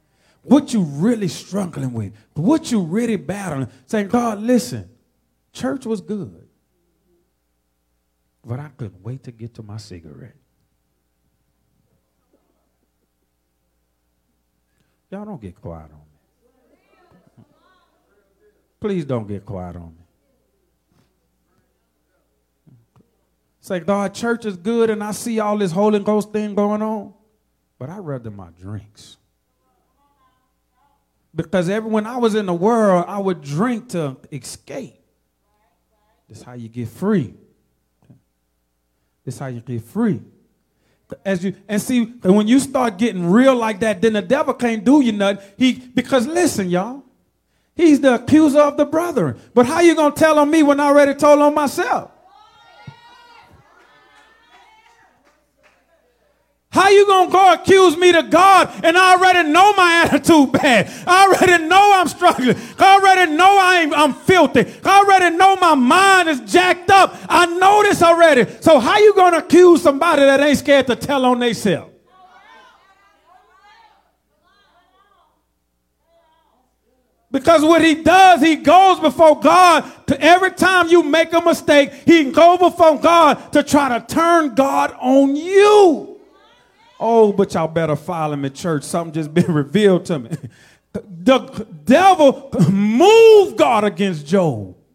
what you really struggling with, what you really battling. Saying, God, listen, church was good, but I couldn't wait to get to my cigarette. Y'all don't get quiet on me. Please don't get quiet on me. Say, God, church is good and I see all this Holy Ghost thing going on, but I rather my drinks. Because every, when I was in the world, I would drink to escape. That's how you get free. That's how you get free. As you and see, when you start getting real like that, then the devil can't do you nothing. He because listen, y'all, he's the accuser of the brethren. But how you gonna tell on me when I already told on myself? How you gonna go accuse me to God and I already know my <laughs> attitude bad? I already know I'm struggling. I already know I'm, I'm filthy. I already know my mind is jacked up. I know this already. So how you gonna accuse somebody that ain't scared to tell on themselves? Because what he does, he goes before God. To every time you make a mistake, he can go before God to try to turn God on you. Oh, but y'all better follow me, church. Something just <laughs> been revealed to me. The devil moved God against Job. <laughs>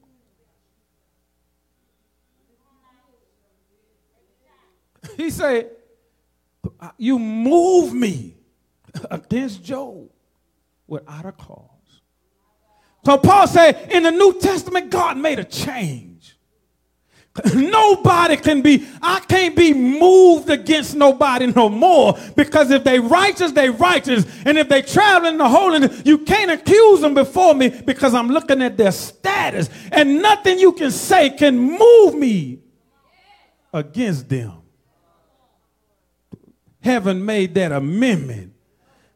He said, You move me against Job without a cause. So Paul said, in the New Testament, God made a change. <laughs> Nobody can be, I can't be moved against nobody no more because if they righteous, they righteous. And if they travel in the holiness, you can't accuse them before me because I'm looking at their status. And nothing you can say can move me against them. Heaven made that amendment.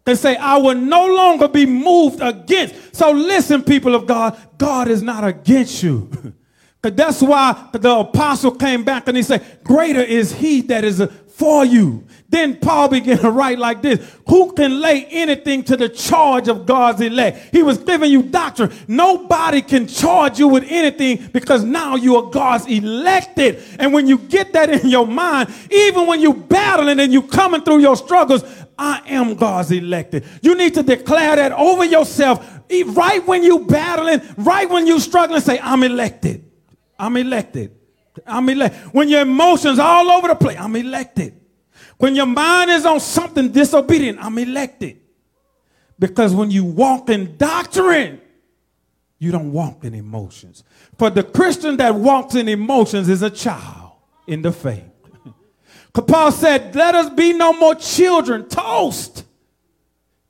They say, I will no longer be moved against. So listen, people of God, God is not against you. <laughs> That's why the apostle came back and he said, Greater is he that is for you. Then Paul began to write like this Who can lay anything to the charge of God's elect? He was giving you doctrine. Nobody can charge you with anything because now you are God's elected. And when you get that in your mind, even when you're battling and you're coming through your struggles, I am God's elected. You need to declare that over yourself right when you're battling, right when you're struggling, say, I'm elected. I'm elected. I'm elected. When your emotions all over the place, I'm elected. When your mind is on something disobedient, I'm elected. Because when you walk in doctrine, you don't walk in emotions. For the Christian that walks in emotions is a child in the faith. <laughs> Paul said, Let us be no more children, tossed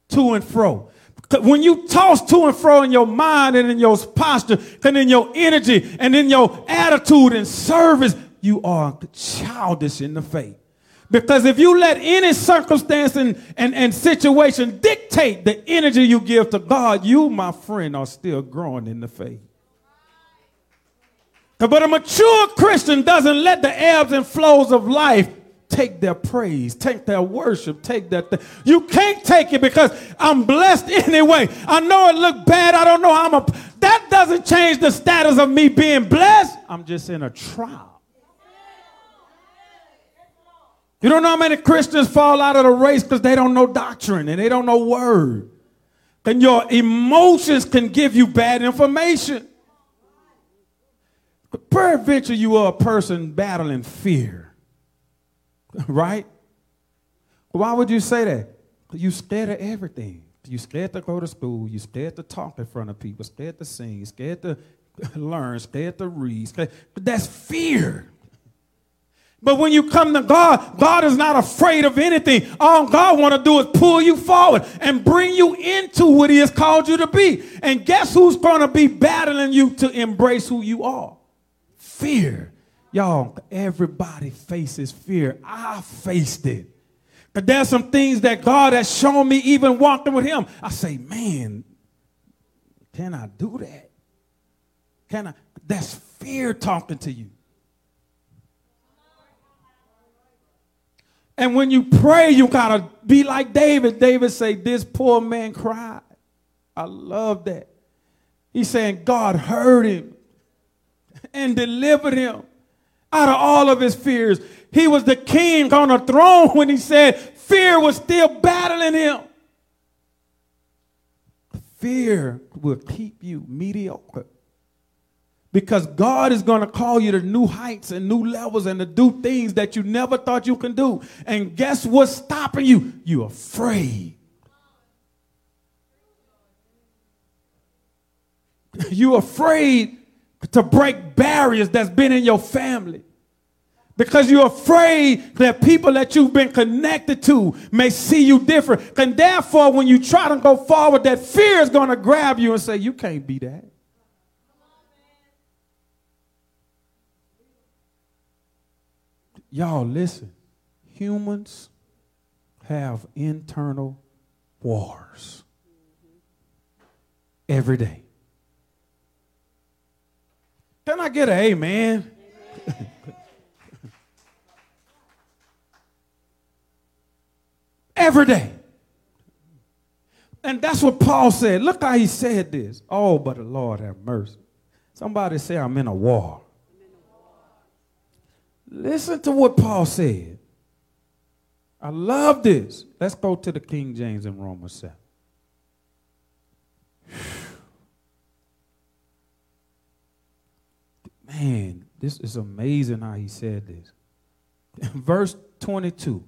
to and fro. When you toss to and fro in your mind and in your posture and in your energy and in your attitude and service, you are childish in the faith. Because if you let any circumstance and, and, and situation dictate the energy you give to God, you, my friend, are still growing in the faith. But a mature Christian doesn't let the ebbs and flows of life take their praise, take their worship, take that. Th- you can't take it because I'm blessed <laughs> anyway. I know it looked bad. I don't know how I'm a. That doesn't change the status of me being blessed. I'm just in a trial. You don't know how many Christians fall out of the race because they don't know doctrine and they don't know word. And your emotions can give you bad information. Peradventure, you are a person battling fear. Right? Why would you say that? You scared of everything. You scared to go to school. You scared to talk in front of people. Scared to sing. Scared to <laughs> learn. Scared to read. Scared. But that's fear. But when you come to God, God is not afraid of anything. All God want to do is pull you forward and bring you into what he has called you to be. And guess who's going to be battling you to embrace who you are? Fear. Y'all, everybody faces fear. I faced it. But there's some things that God has shown me even walking with him. I say, man, can I do that? Can I? That's fear talking to you. And when you pray, you gotta be like David. David say, "This poor man cried." I love that. He's saying God heard him and delivered him out of all of his fears. He was the king on a throne when he said fear was still battling him. Fear will keep you mediocre. Because God is going to call you to new heights and new levels and to do things that you never thought you can do. And guess what's stopping you? You're afraid. <laughs> You're afraid to break barriers that's been in your family. Because you're afraid that people that you've been connected to may see you different. And therefore, when you try to go forward, that fear is going to grab you and say, You can't be that. Y'all, listen. Humans have internal wars every day. Can I get an amen? <laughs> every day. And that's what Paul said. Look how he said this. Oh, but the Lord have mercy. Somebody say, I'm in a war. Listen to what Paul said. I love this. Let's go to the King James in Romans 7. Man, this is amazing how he said this. <laughs> Verse 22.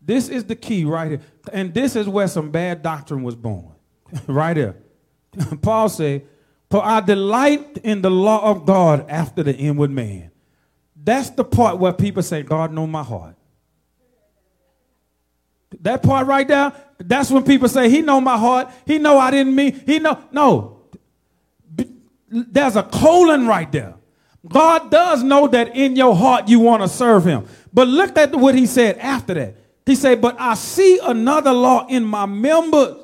This is the key right here. And this is where some bad doctrine was born. <laughs> right here. <laughs> Paul said, For I delight in the law of God after the inward man that's the part where people say, God know my heart. That part right there, that's when people say, He know my heart. He know I didn't mean. He know. No. There's a colon right there. God does know that in your heart you want to serve him. But look at what he said after that. He said, But I see another law in my members,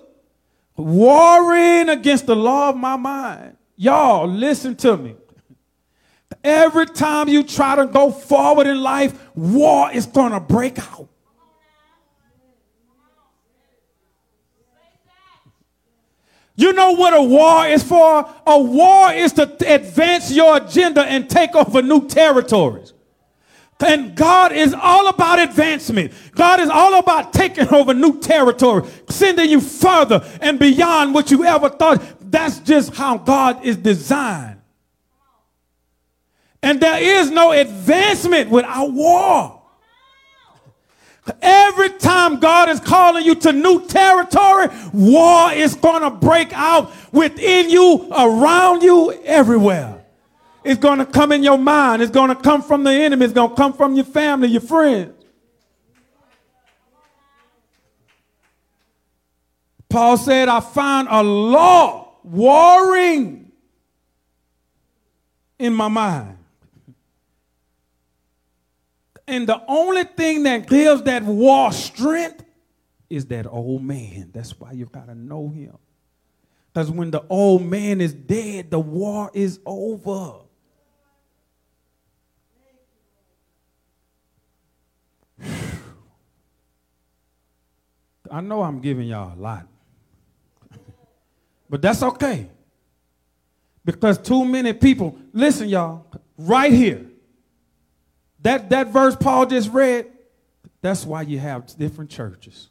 warring against the law of my mind. Y'all, listen to me. Every time you try to go forward in life, war is going to break out. You know what a war is for? A war is to advance your agenda and take over new territories. And God is all about advancement. God is all about taking over new territory, sending you further and beyond what you ever thought. That's just how God is designed. And there is no advancement without war. Every time God is calling you to new territory, war is going to break out within you, around you, everywhere. It's going to come in your mind. It's going to come from the enemy. It's going to come from your family, your friends. Paul said, I find a law warring in my mind. And the only thing that gives that war strength is that old man. That's why you got to know him. Because when the old man is dead, the war is over. I know I'm giving y'all a lot. but that's okay. Because too many people, listen, y'all, right here, that, that verse Paul just read, that's why you have different churches.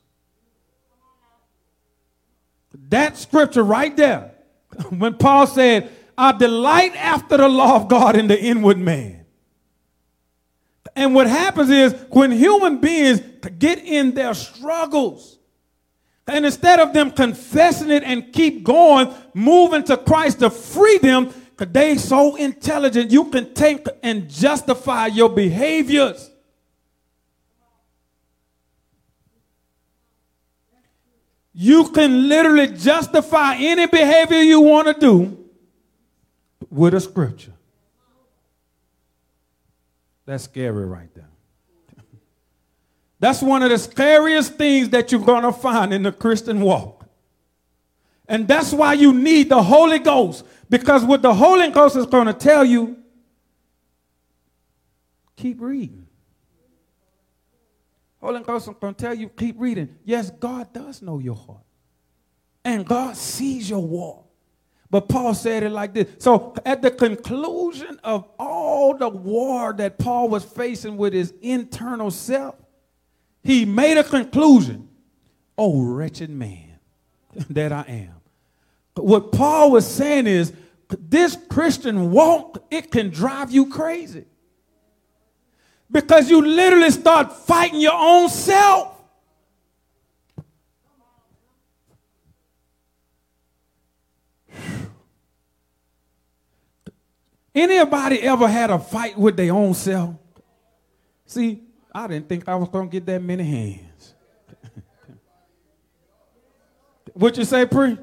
That scripture right there, <laughs> when Paul said, I delight after the law of God in the inward man. And what happens is when human beings get in their struggles, and instead of them confessing it and keep going, moving to Christ to free them, because they so intelligent, you can take and justify your behaviors. You can literally justify any behavior you want to do with a scripture. That's scary right there. <laughs> That's one of the scariest things that you're going to find in the Christian walk. And that's why you need the Holy Ghost because what the Holy Ghost is going to tell you, keep reading. Holy Ghost is going to tell you, keep reading. Yes, God does know your heart. And God sees your walk. But Paul said it like this. So at the conclusion of all the war that Paul was facing with his internal self, he made a conclusion. Oh, wretched man <laughs> that I am. But What Paul was saying is this Christian walk, it can drive you crazy. Because you literally start fighting your own self. Anybody ever had a fight with their own self? See, I didn't think I was going to get that many hands. <laughs> what you say, Pre?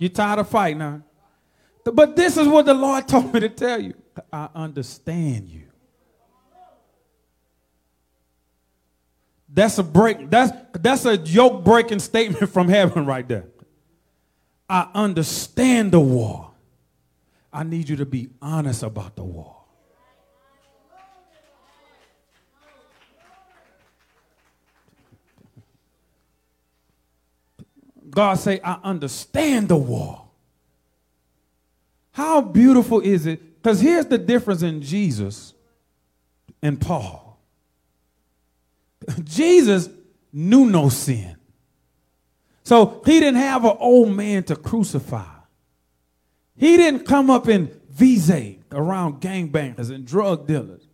You tired of fighting, now? But this is what the Lord <laughs> told me to tell you. I understand you. That's a break. That's that's a yoke breaking statement <laughs> from heaven right there. I understand the war. I need you to be honest about the war. God say, I understand the war. How beautiful is it? Because here's the difference in Jesus and Paul. <laughs> Jesus knew no sin. So he didn't have an old man to crucify. He didn't come up in vise around gangbangers and drug dealers.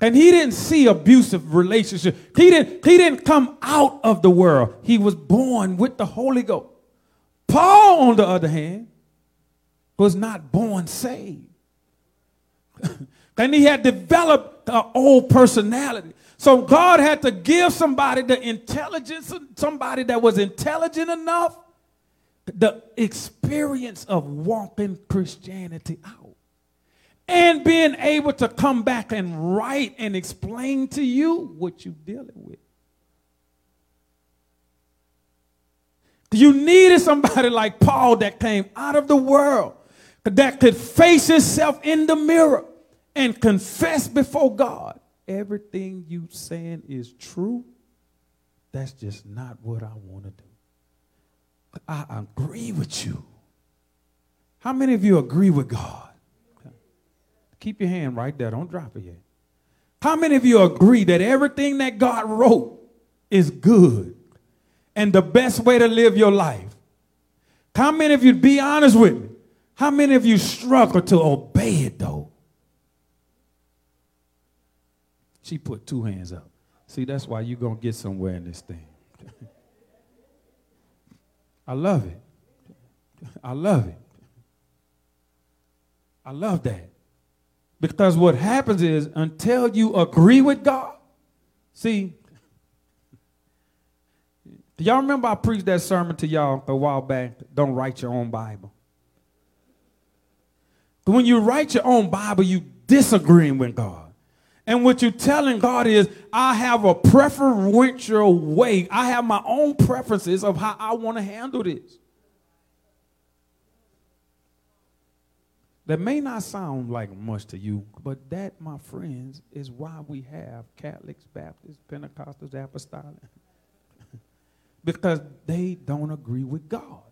And he didn't see abusive relationship. He didn't, he didn't come out of the world. He was born with the Holy Ghost. Paul, on the other hand, was not born saved. <laughs> and he had developed an old personality. So God had to give somebody the intelligence, somebody that was intelligent enough, the experience of walking Christianity out and being able to come back and write and explain to you what you're dealing with. You needed somebody like Paul that came out of the world, that could face himself in the mirror and confess before God everything you're saying is true. That's just not what I want to do. I agree with you. How many of you agree with God? Keep your hand right there. Don't drop it yet. How many of you agree that everything that God wrote is good and the best way to live your life? How many of you, be honest with me, how many of you struggle to obey it though? She put two hands up. See, that's why you're going to get somewhere in this thing. <laughs> I love it. I love it. I love that. Because what happens is until you agree with God, see, do y'all remember I preached that sermon to y'all a while back? Don't write your own Bible. When you write your own Bible, you disagreeing with God. And what you're telling God is, I have a preferential way. I have my own preferences of how I want to handle this. That may not sound like much to you, but that, my friends, is why we have Catholics, Baptists, Pentecostals, Apostolic. <laughs> because they don't agree with God.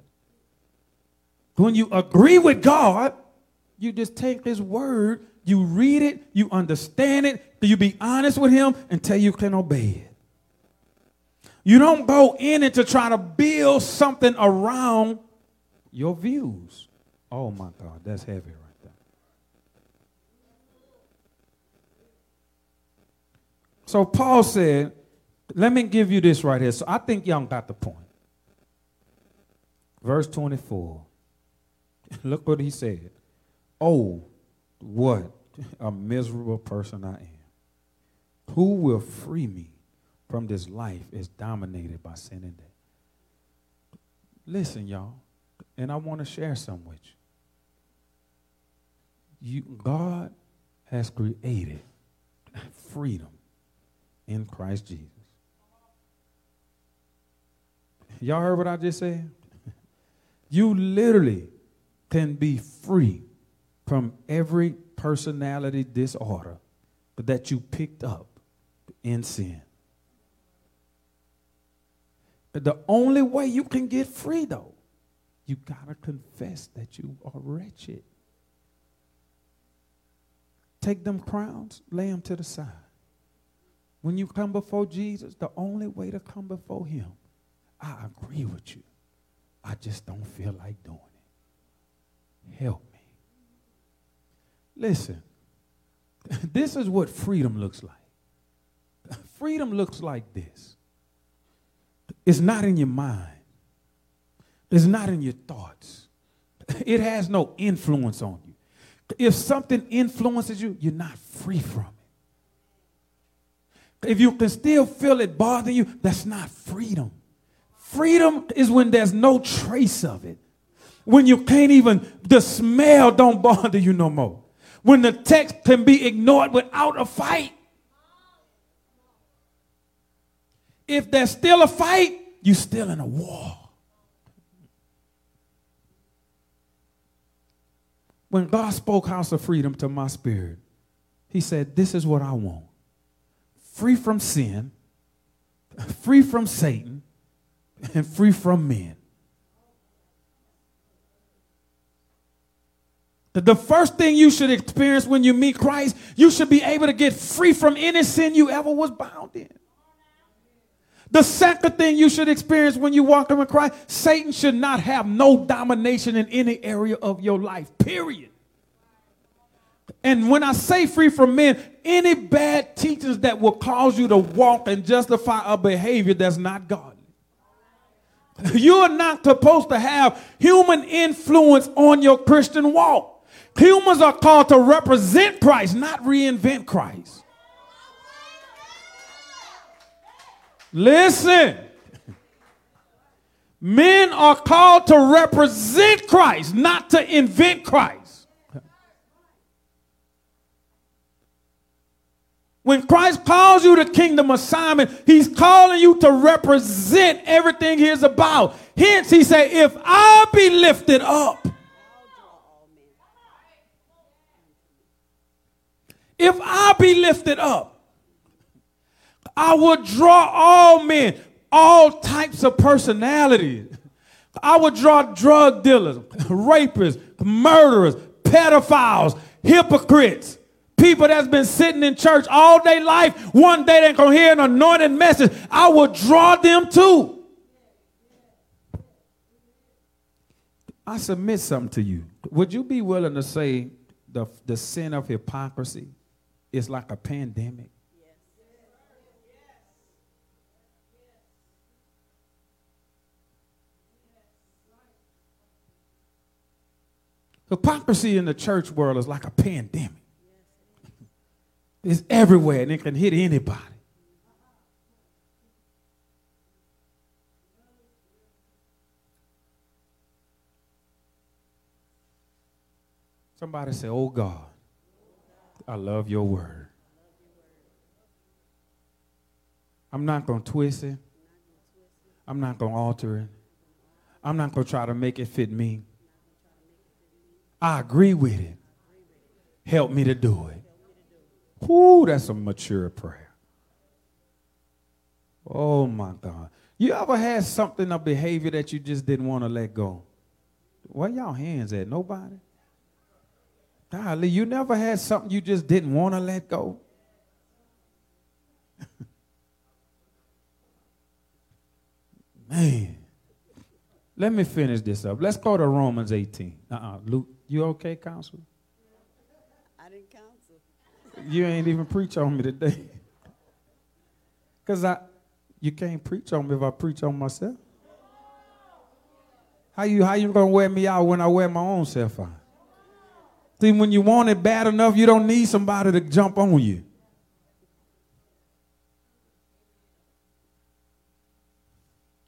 When you agree with God, you just take His word, you read it, you understand it, you be honest with Him until you can obey it. You don't go in it to try to build something around your views. Oh my God, that's heavy, right? So Paul said, let me give you this right here. So I think y'all got the point. Verse 24. <laughs> Look what he said. Oh, what a miserable person I am. Who will free me from this life is dominated by sin and death? Listen, y'all, and I want to share some with you. you. God has created freedom in Christ Jesus. Y'all heard what I just said? <laughs> You literally can be free from every personality disorder that you picked up in sin. The only way you can get free, though, you got to confess that you are wretched. Take them crowns, lay them to the side. When you come before Jesus, the only way to come before him, I agree with you. I just don't feel like doing it. Help me. Listen, <laughs> this is what freedom looks like. <laughs> Freedom looks like this. It's not in your mind. It's not in your thoughts. <laughs> It has no influence on you. If something influences you, you're not free from it. If you can still feel it bothering you, that's not freedom. Freedom is when there's no trace of it. When you can't even, the smell don't <laughs> bother you no more. When the text can be ignored without a fight. If there's still a fight, you're still in a war. When God spoke House of Freedom to my spirit, He said, This is what I want free from sin, free from Satan, and free from men. The first thing you should experience when you meet Christ, you should be able to get free from any sin you ever was bound in. The second thing you should experience when you walk in Christ, Satan should not have no domination in any area of your life, period. And when I say free from men, any bad teachings that will cause you to walk and justify a behavior that's not godly. You're not supposed to have human influence on your Christian walk. Humans are called to represent Christ, not reinvent Christ. Listen. Men are called to represent Christ, not to invent Christ. When Christ calls you to kingdom assignment, he's calling you to represent everything he is about. Hence, he said, if I be lifted up, if I be lifted up, I will draw all men, all types of personalities. I would draw drug dealers, rapists, murderers, pedophiles, hypocrites People that's been sitting in church all day life, one day they gonna hear an anointed message. I will draw them too. I submit something to you. Would you be willing to say the, the sin of hypocrisy is like a pandemic? Hypocrisy in the church world is like a pandemic. It's everywhere and it can hit anybody. Somebody say, Oh God, I love your word. I'm not going to twist it. I'm not going to alter it. I'm not going to try to make it fit me. I agree with it. Help me to do it. Whoo, that's a mature prayer. Oh my God. You ever had something, a behavior that you just didn't want to let go? Where y'all hands at? Nobody? Golly, you never had something you just didn't want to let go? <laughs> Man. Let me finish this up. Let's go to Romans 18. Uh-uh. Luke, you okay, counselor? You ain't even preach on me today. <laughs> Because I you can't preach on me if I preach on myself. How you how you gonna wear me out when I wear my own self out? See, when you want it bad enough, you don't need somebody to jump on you.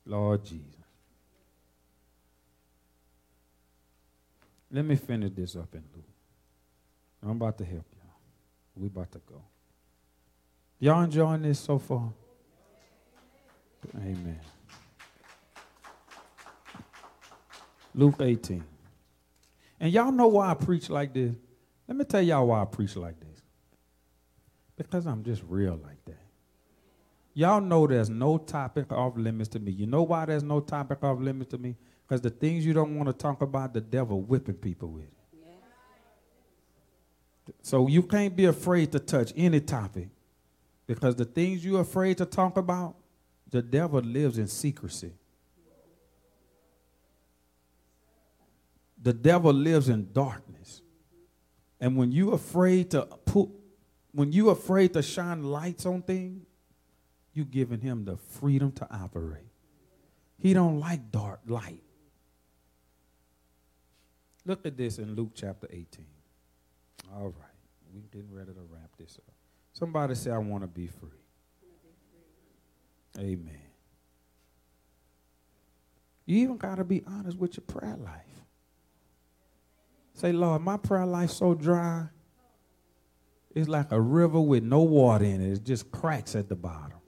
Lord Jesus. Let me finish this up in Luke. I'm about to help y'all. We about to go. Y'all enjoying this so far? Amen. Luke 18. And y'all know why I preach like this? Let me tell y'all why I preach like this. Because I'm just real like that. Y'all know there's no topic off limits to me. You know why there's no topic off limits to me? Because the things you don't want to talk about, the devil whipping people with. So you can't be afraid to touch any topic. Because the things you're afraid to talk about, the devil lives in secrecy. The devil lives in darkness. And when you're afraid to put, when you're afraid to shine lights on things, you're giving him the freedom to operate. He don't like dark light. Look at this in Luke chapter 18. All right. We're getting ready to wrap this up. Somebody say, I want to be free. Amen. You even got to be honest with your prayer life. Say, Lord, my prayer life so dry. It's like a river with no water in it. It just cracks at the bottom.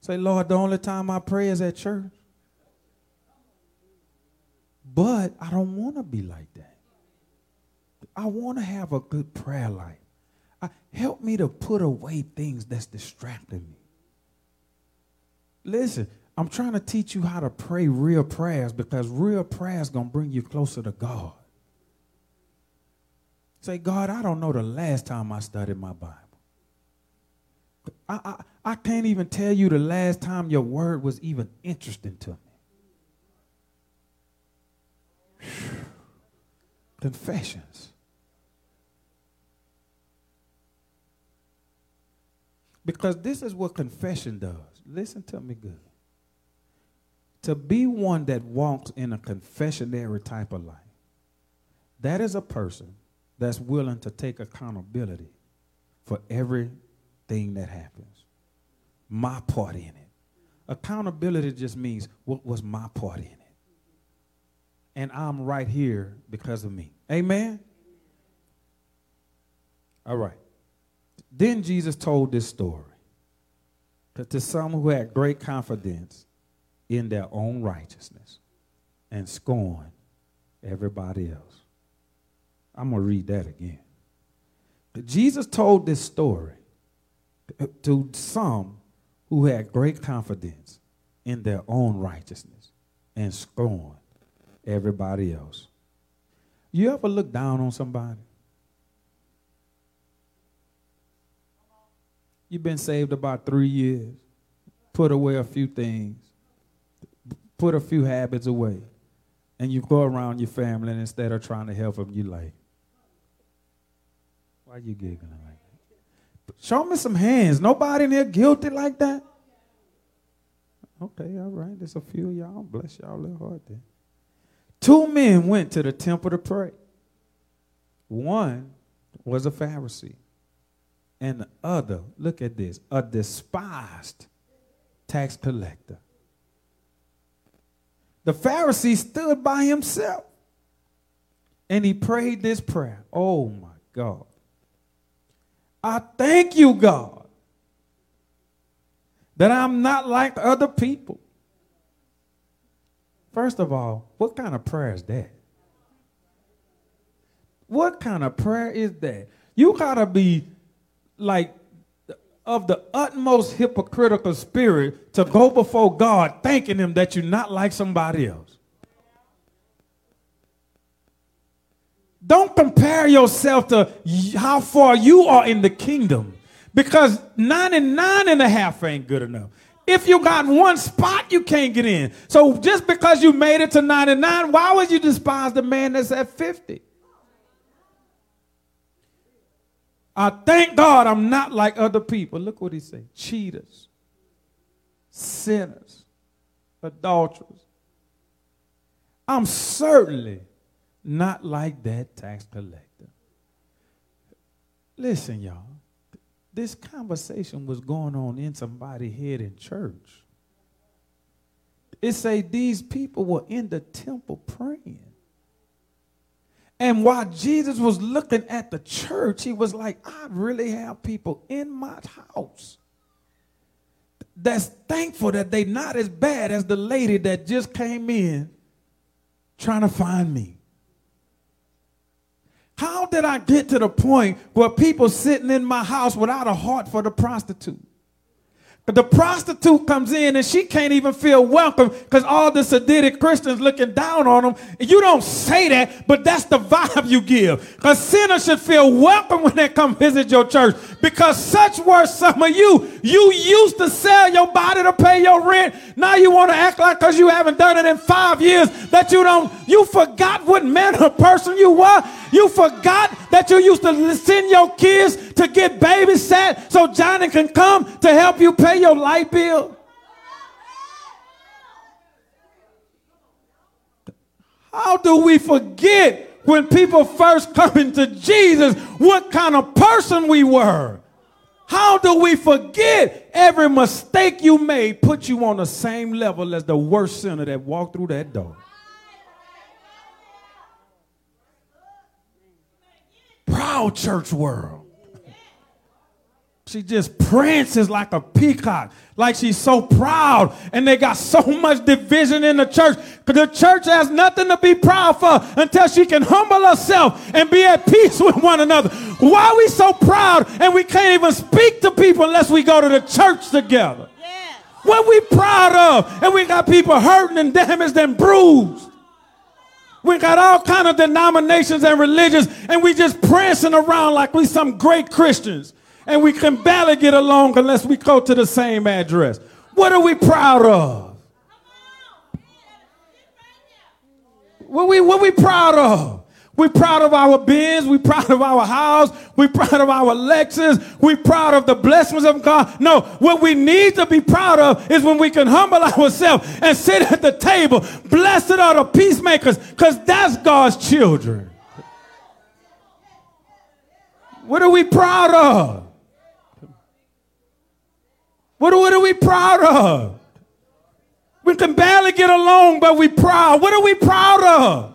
Say, Lord, the only time I pray is at church. But I don't want to be like that. I want to have a good prayer life. I, help me to put away things that's distracting me. Listen, I'm trying to teach you how to pray real prayers because real prayers going to bring you closer to God. Say, God, I don't know the last time I studied my Bible. I, I, I can't even tell you the last time your word was even interesting to me. Confessions. Because this is what confession does. Listen to me good. To be one that walks in a confessionary type of life, that is a person that's willing to take accountability for everything that happens. My part in it. Accountability just means what was my part in it? And I'm right here because of me. Amen? All right. Then Jesus told this story to some who had great confidence in their own righteousness and scorn everybody else. I'm going to read that again. Jesus told this story to some who had great confidence in their own righteousness and scorn everybody else. You ever look down on somebody? You've been saved about three years, put away a few things, put a few habits away, and you go around your family and instead of trying to help them, you like, why you giggling like that? Show me some hands. Nobody in here guilty like that? Okay, all right. There's a few y'all. Bless y'all little heart then. Two men went to the temple to pray. One was a Pharisee, and the other, look at this, a despised tax collector. The Pharisee stood by himself and he prayed this prayer. Oh my God. I thank you, God, that I'm not like other people. First of all, what kind of prayer is that? What kind of prayer is that? You gotta be like of the utmost hypocritical spirit to go before God thanking Him that you're not like somebody else. Don't compare yourself to how far you are in the kingdom because 99 and a half ain't good enough. If you got one spot, you can't get in. So just because you made it to 99, why would you despise the man that's at 50? I thank God I'm not like other people. Look what he said cheaters, sinners, adulterers. I'm certainly not like that tax collector. Listen, y'all. This conversation was going on in somebody's head in church. It say these people were in the temple praying. And while Jesus was looking at the church, he was like, I really have people in my house that's thankful that they're not as bad as the lady that just came in trying to find me. How did I get to the point where people sitting in my house without a heart for the prostitute? The prostitute comes in and she can't even feel welcome because all the Saditic Christians looking down on them. You don't say that, but that's the vibe you give. Because sinners should feel welcome when they come visit your church because such were some of you. You used to sell your body to pay your rent. Now you want to act like because you haven't done it in five years that you don't, you forgot what manner of person you were. You forgot that you used to send your kids to get babysat so Johnny can come to help you pay your light bill? How do we forget when people first come into Jesus what kind of person we were? How do we forget every mistake you made put you on the same level as the worst sinner that walked through that door? Proud church world. She just prances like a peacock, like she's so proud. And they got so <laughs> much division in the church because the church has nothing to be proud for until she can humble herself and be at peace <laughs> with one another. Why are we so proud and we can't even speak to people unless we go to the church together? Yeah. What we proud of? And we got people hurting and damaged and bruised. We got all kind of denominations and religions, and we just prancing around like we some great Christians. And we can barely get along unless we go to the same address. What are we proud of? What we what we proud of? We're proud of our Benz. We're proud of our house. We're proud of our Lexus. We're proud of the blessings of God. No, what we need to be proud of is when we can humble ourselves and sit at the table. Blessed are the peacemakers, because that's God's children. What are we proud of? What, what are we proud of? We can barely get along, but we proud. What are we proud of?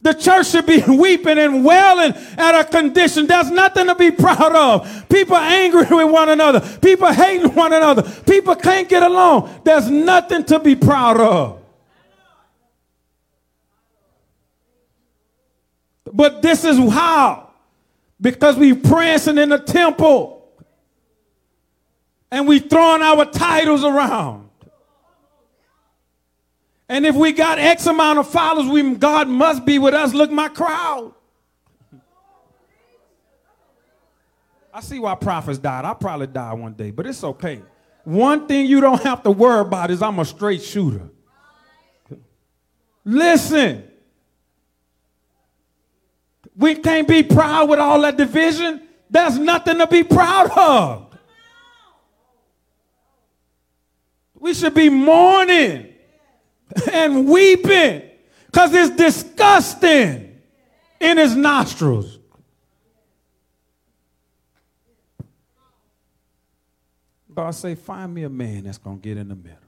The church should be <laughs> weeping and wailing at a condition. There's nothing to be proud of. People angry <laughs> with one another. People hating one another. People can't get along. There's nothing to be proud of. But this is how. Because we prancing in the temple. And we throwing our titles around. And if we got X amount of followers, we, God must be with us. Look, my crowd. I see why prophets died. I'll probably die one day, but it's okay. One thing you don't have to worry about is I'm a straight shooter. Listen, we can't be proud with all that division. There's nothing to be proud of. We should be mourning and weeping Because it's disgusting in his nostrils. God say, find me a man that's going to get in the middle.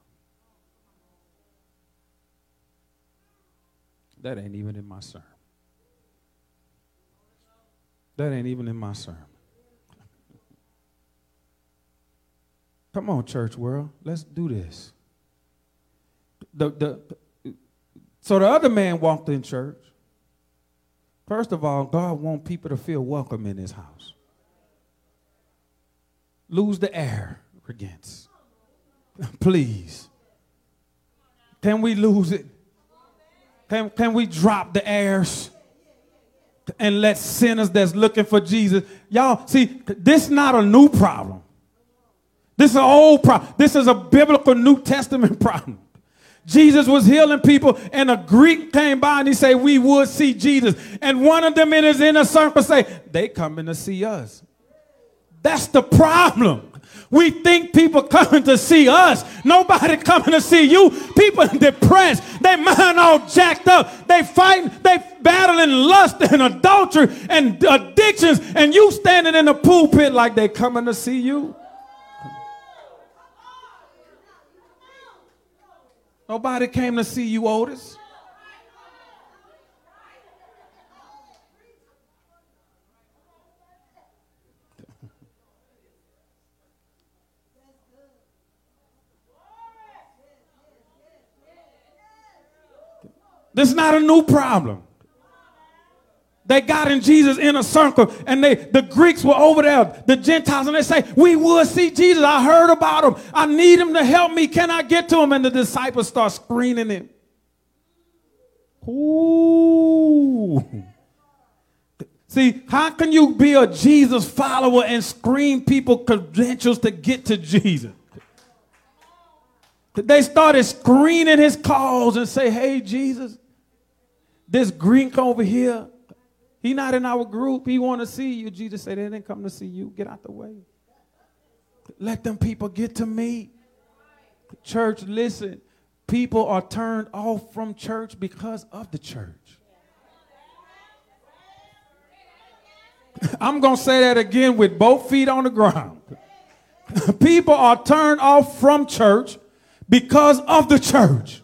That ain't even in my sermon. That ain't even in my sermon. Come on, church world. Let's do this. The, the, so the other man walked in church. First of all, God wants people to feel welcome in his house. Lose the air against. <laughs> Please. Can we lose it? Can, can we drop the airs? and let sinners that's looking for Jesus. Y'all, see, this is not a new problem. This is an old problem. This is a biblical New Testament <laughs> problem. Jesus was healing people, and a Greek came by and he said, We would see Jesus. And one of them in his inner circle say, They coming to see us. That's the problem. We think people coming to see us. Nobody <laughs> coming to see you. People depressed. They mind all jacked up. They fighting. They battling lust and adultery and addictions. And you standing in the pulpit like they coming to see you. Nobody came to see you, Otis. This is not a new problem. They got in Jesus in a circle, and they the Greeks were over there, the Gentiles, and they say, We would see Jesus. I heard about him. I need him to help me. Can I get to him? And the disciples start screening him. Ooh. See, how can you be a Jesus follower and screen people credentials to get to Jesus? They started screening his calls and say, Hey, Jesus, this Greek over here, he not in our group. He want to see you. Jesus said, they didn't come to see you. Get out the way. Let them people get to me. Church, listen. People are turned off from church because of the church. <laughs> I'm going to say that again with both feet on the ground. <laughs> People are turned off from church because of the church.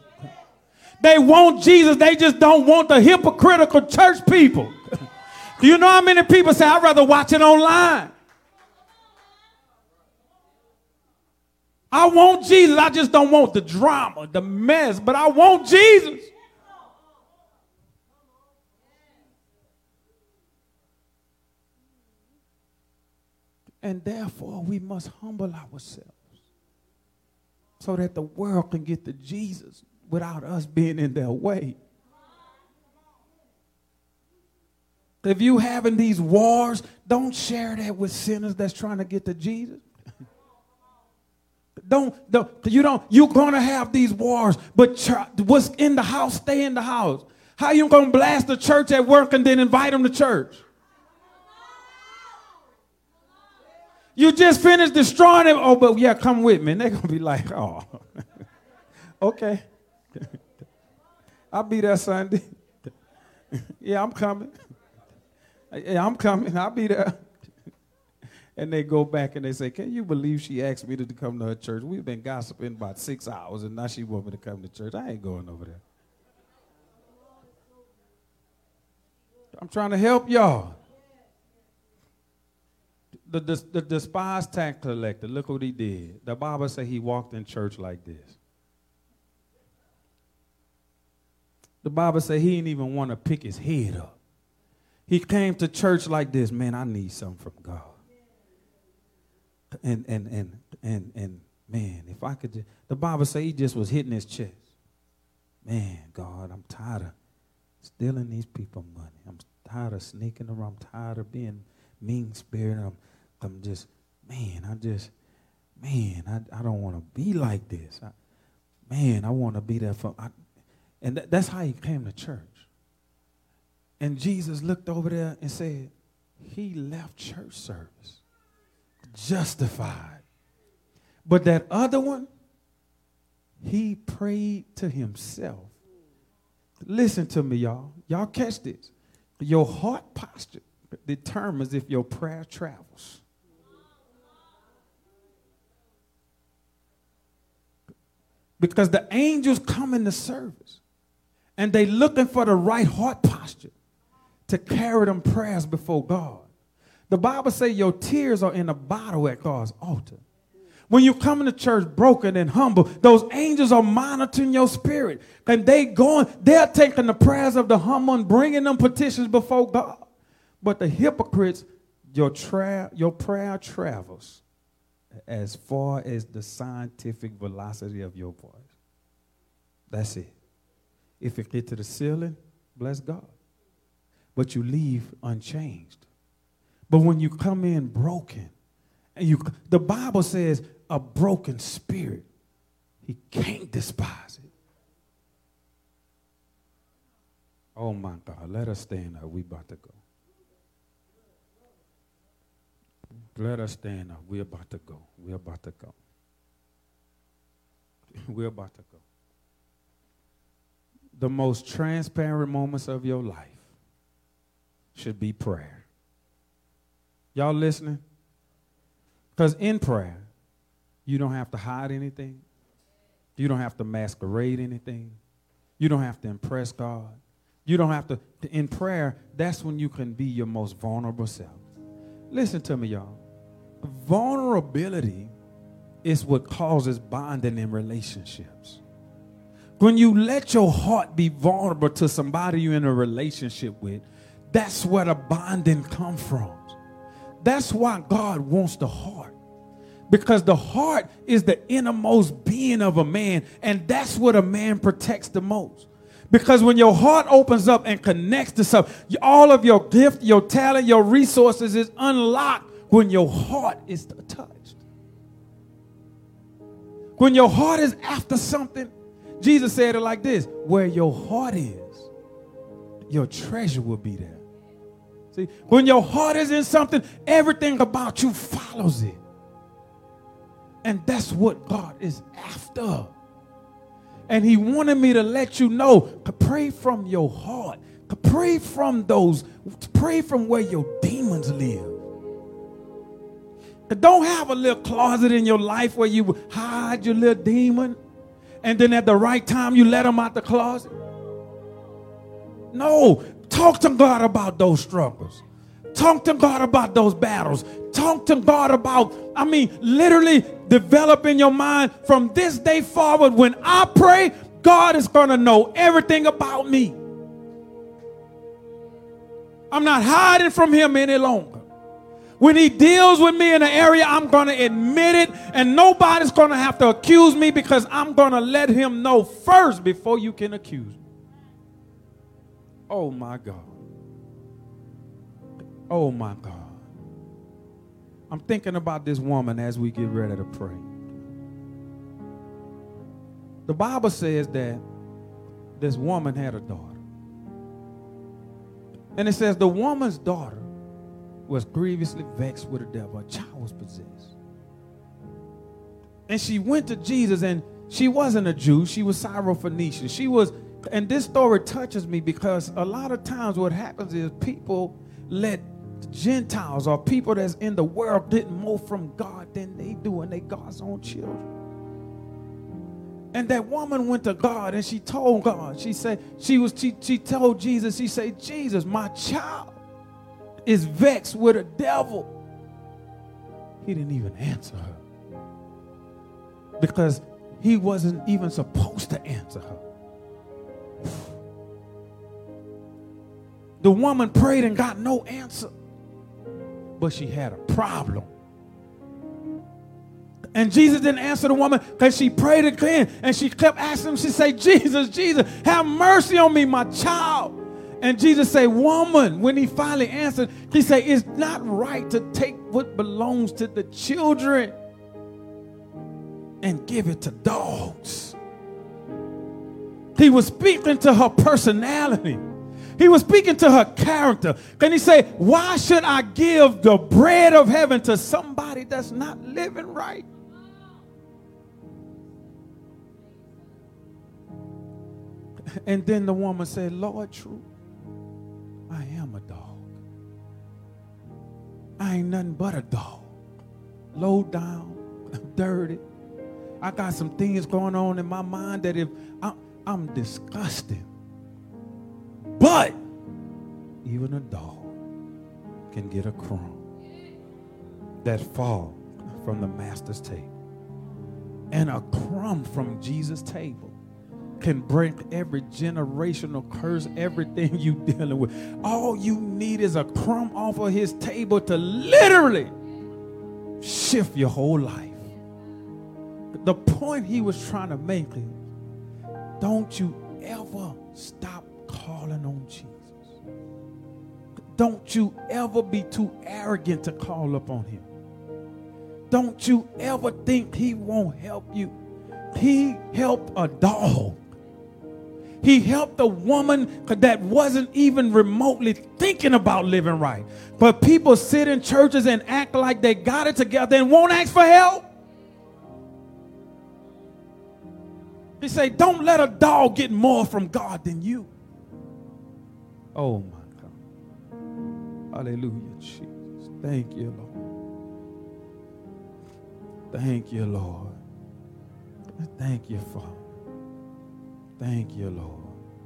They want Jesus, they just don't want the hypocritical church people. You know how many people say, I'd rather watch it online? I want Jesus. I just don't want the drama, the mess, but I want Jesus. And therefore, we must humble ourselves so that the world can get to Jesus without us being in their way. If you having these wars, don't share that with sinners that's trying to get to Jesus. don't, don't you don't you're gonna have these wars, but what's in the house, stay in the house. How you gonna blast the church at work and then invite them to church? You just finished destroying them. Oh, but yeah, come with me. And they're gonna be like, <laughs> oh, okay. <laughs> I'll be there Sunday. <laughs> yeah, I'm coming. I'm coming. I'll be there. <laughs> and they go back and they say, Can you believe she asked me to come to her church? We've been gossiping about six hours and now she wants me to come to church. I ain't going over there. I'm trying to help y'all. The, the, the despised tax collector, look what he did. The Bible said he walked in church like this. The Bible said he didn't even want to pick his head up. He came to church like this, man, I need something from God. And and and and and man, if I could just, the Bible say he just was hitting his chest. Man, God, I'm tired of stealing these people money. I'm tired of sneaking around. I'm tired of being mean spirited. I'm, I'm just, man, I just, man, I, I don't want to be like this. I, man, I want to be there for, I, and th- that's how he came to church. And Jesus looked over there and said, He left church service justified. But that other one, he prayed to himself. Listen to me, y'all. Y'all catch this. Your heart posture determines if your prayer travels. Because the angels come in the service and they looking for the right heart posture to carry them prayers before God. The Bible say your tears are in a bottle at God's altar. When you come into church broken and humble, those angels are monitoring your spirit. And they going, they're taking the prayers of the humble and bringing them petitions before God. But the hypocrites, your, tra- your prayer travels as far as the scientific velocity of your voice. That's it. If it get to the ceiling, bless God. But you leave unchanged. But when you come in broken, and you the Bible says a broken spirit, he can't despise it. Oh my God, let us stand up. We about to go. Let us stand up. We're about to go. We're about to go. <laughs> We're about to go. The most transparent moments of your life should be prayer. Y'all listening? Because in prayer, you don't have to hide anything. You don't have to masquerade anything. You don't have to impress God. You don't have to, in prayer, that's when you can be your most vulnerable self. Listen to me, y'all. Vulnerability is what causes bonding in relationships. When you let your heart be vulnerable to somebody you're in a relationship with, that's where the bonding comes from. That's why God wants the heart. Because the heart is the innermost being of a man, and that's what a man protects the most. Because when your heart opens up and connects to something, all of your gift, your talent, your resources is unlocked when your heart is touched. When your heart is after something, Jesus said it like this where your heart is, your treasure will be there. See, when your heart is in something, everything about you follows it. And that's what God is after. And He wanted me to let you know pray from your heart, pray from those, pray from where your demons live. Don't have a little closet in your life where you hide your little demon and then at the right time you let them out the closet. No, talk to God about those struggles. Talk to God about those battles. Talk to God about, I mean, literally develop in your mind from this day forward. When I pray, God is going to know everything about me. I'm not hiding from Him any longer. When he deals with me in an area, I'm going to admit it, and nobody's going to have to accuse me because I'm going to let him know first before you can accuse me. Oh my God. Oh my God. I'm thinking about this woman as we get ready to pray. The Bible says that this woman had a daughter. And it says the woman's daughter was grievously vexed with the devil. A child was possessed. And she went to Jesus, and she wasn't a Jew. She was Syrophoenician. She was, and this story touches me because a lot of times what happens is people let Gentiles or people that's in the world get more from God than they do, and they God's own children. And that woman went to God and she told God, she said, she was she, she told Jesus, she said, Jesus, my child is vexed with a devil. He didn't even answer her because he wasn't even supposed to answer her. The woman prayed and got no answer, but she had a problem. And Jesus didn't answer the woman because she prayed again and she kept asking him. She said, Jesus, Jesus, have mercy on me, my child. And Jesus said, Woman, when he finally answered, he said, It's not right to take what belongs to the children and give it to dogs. He was speaking to her personality. He was speaking to her character. Can he say, Why should I give the bread of heaven to somebody that's not living right? And then the woman said, Lord, true, I am a dog. I ain't nothing but a dog. Low down, <laughs> dirty. I got some things going on in my mind that if I'm, I'm disgusting. But even a dog can get a crumb that fall from the master's table. And a crumb from Jesus' table can break every generational curse, everything <laughs> you dealing with. All you need is a crumb off of his table to literally shift your whole life. The point he was trying to make is don't you ever stop calling on Jesus. Don't you ever be too arrogant to call upon him. Don't you ever think he won't help you. He helped a dog. He helped a woman that wasn't even remotely thinking about living right. But people sit in churches and act like they got it together and won't ask for help. He say, don't let a dog get more from God than you. Oh my God. Hallelujah, Jesus. Thank you, Lord. Thank you, Lord. Thank you, Father. Thank you, Lord.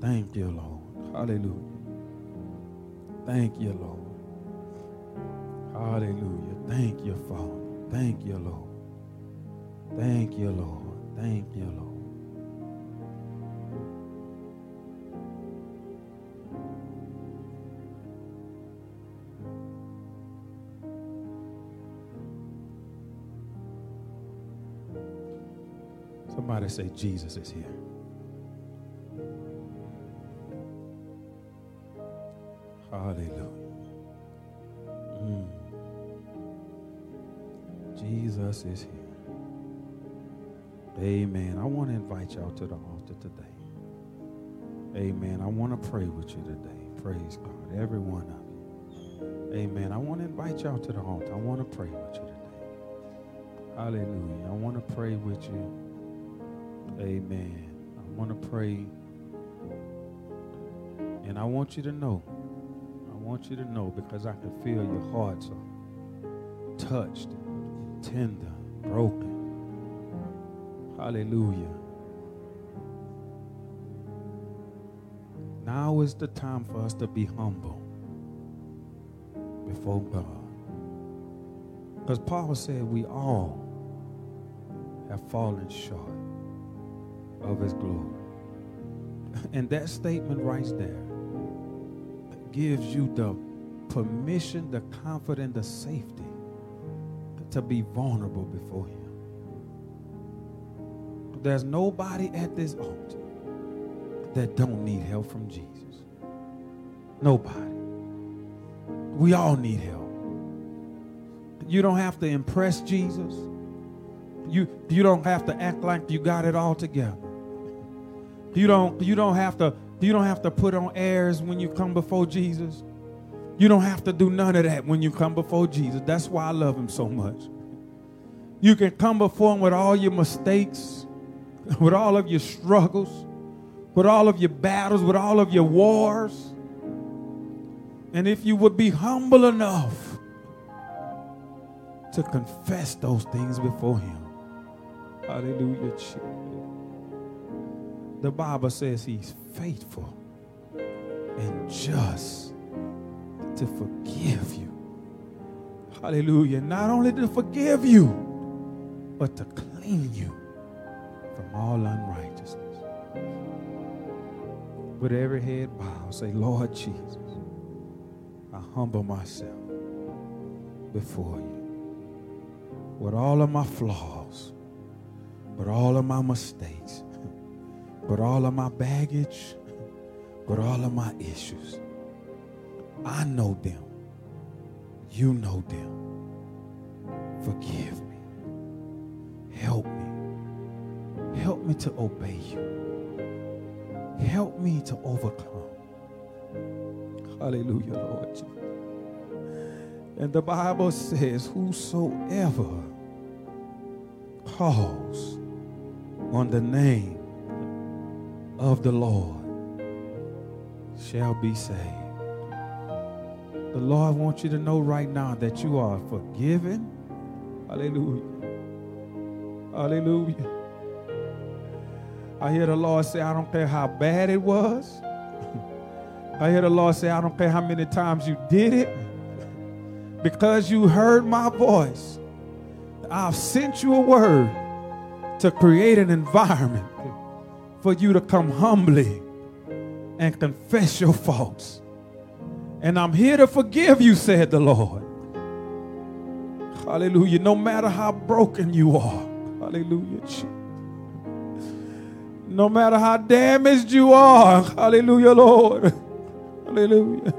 Thank you, Lord. Hallelujah. Thank you, Lord. Hallelujah. Thank you, Father. Thank you, Lord. Thank you, Lord. Thank you, Lord. Somebody say, Jesus is here. Hallelujah. Mm. Jesus is here. Amen. I want to invite y'all to the altar today. Amen. I want to pray with you today. Praise God. Every one of you. Amen. I want to invite y'all to the altar. I want to pray with you today. Hallelujah. I want to pray with you. Amen. I want to pray. And I want you to know. I want you to know because I can feel your hearts are touched, tender, broken. Hallelujah. Now is the time for us to be humble before God. Because Paul said we all have fallen short of his glory. And that statement right there gives you the permission, the comfort, and the safety to be vulnerable before him. There's nobody at this altar that don't need help from Jesus. Nobody. We all need help. You don't have to impress Jesus. You, you don't have to act like you got it all together. You don't, you don't have to, you don't have to put on airs when you come before Jesus. You don't have to do none of that when you come before Jesus. That's why I love him so much. You can come before him with all your mistakes, <laughs> with all of your struggles, with all of your battles, with all of your wars. And if you would be humble enough to confess those things before him. Hallelujah. The Bible says he's faithful and just to forgive you. Hallelujah. Not only to forgive you, but to clean you from all unrighteousness. With every head bowed, say, Lord Jesus, I humble myself before you with all of my flaws, with all of my mistakes, with all of my baggage, with all of my issues. I know them. You know them. Forgive me. Help me. Help me to obey you. Help me to overcome. Hallelujah, Lord. And the Bible says, Whosoever calls on the name of the Lord shall be saved. The Lord wants you to know right now that you are forgiven. Hallelujah. Hallelujah. I hear the Lord say, I don't care how bad it was. <laughs> I hear the Lord say, I don't care how many times you did it. <laughs> Because you heard my voice, I've sent you a word to create an environment for you to come humbly and confess your faults. And I'm here to forgive you, said the Lord. Hallelujah. No matter how broken you are. Hallelujah. No matter how damaged you are. Hallelujah, Lord. Hallelujah.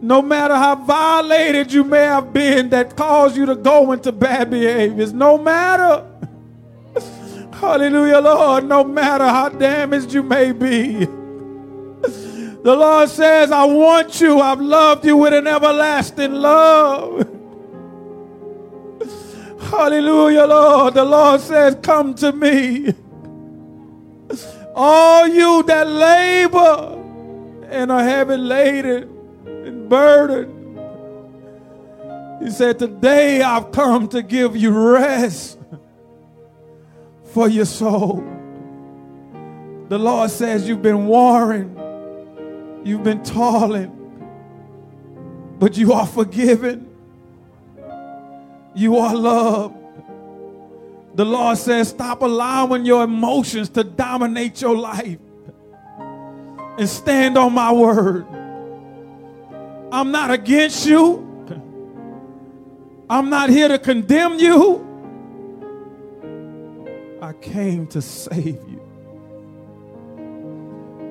No matter how violated you may have been that caused you to go into bad behaviors. No matter. Hallelujah, Lord. No matter how damaged you may be. The Lord says, I want you. I've loved you with an everlasting love. Hallelujah, Lord. The Lord says, Come to me. All you that labor and are heavy laden and burdened. He said, Today I've come to give you rest for your soul. The Lord says, You've been warring You've been toiling, but you are forgiven. You are loved. The Lord says, stop allowing your emotions to dominate your life and stand on my word. I'm not against you. I'm not here to condemn you. I came to save you.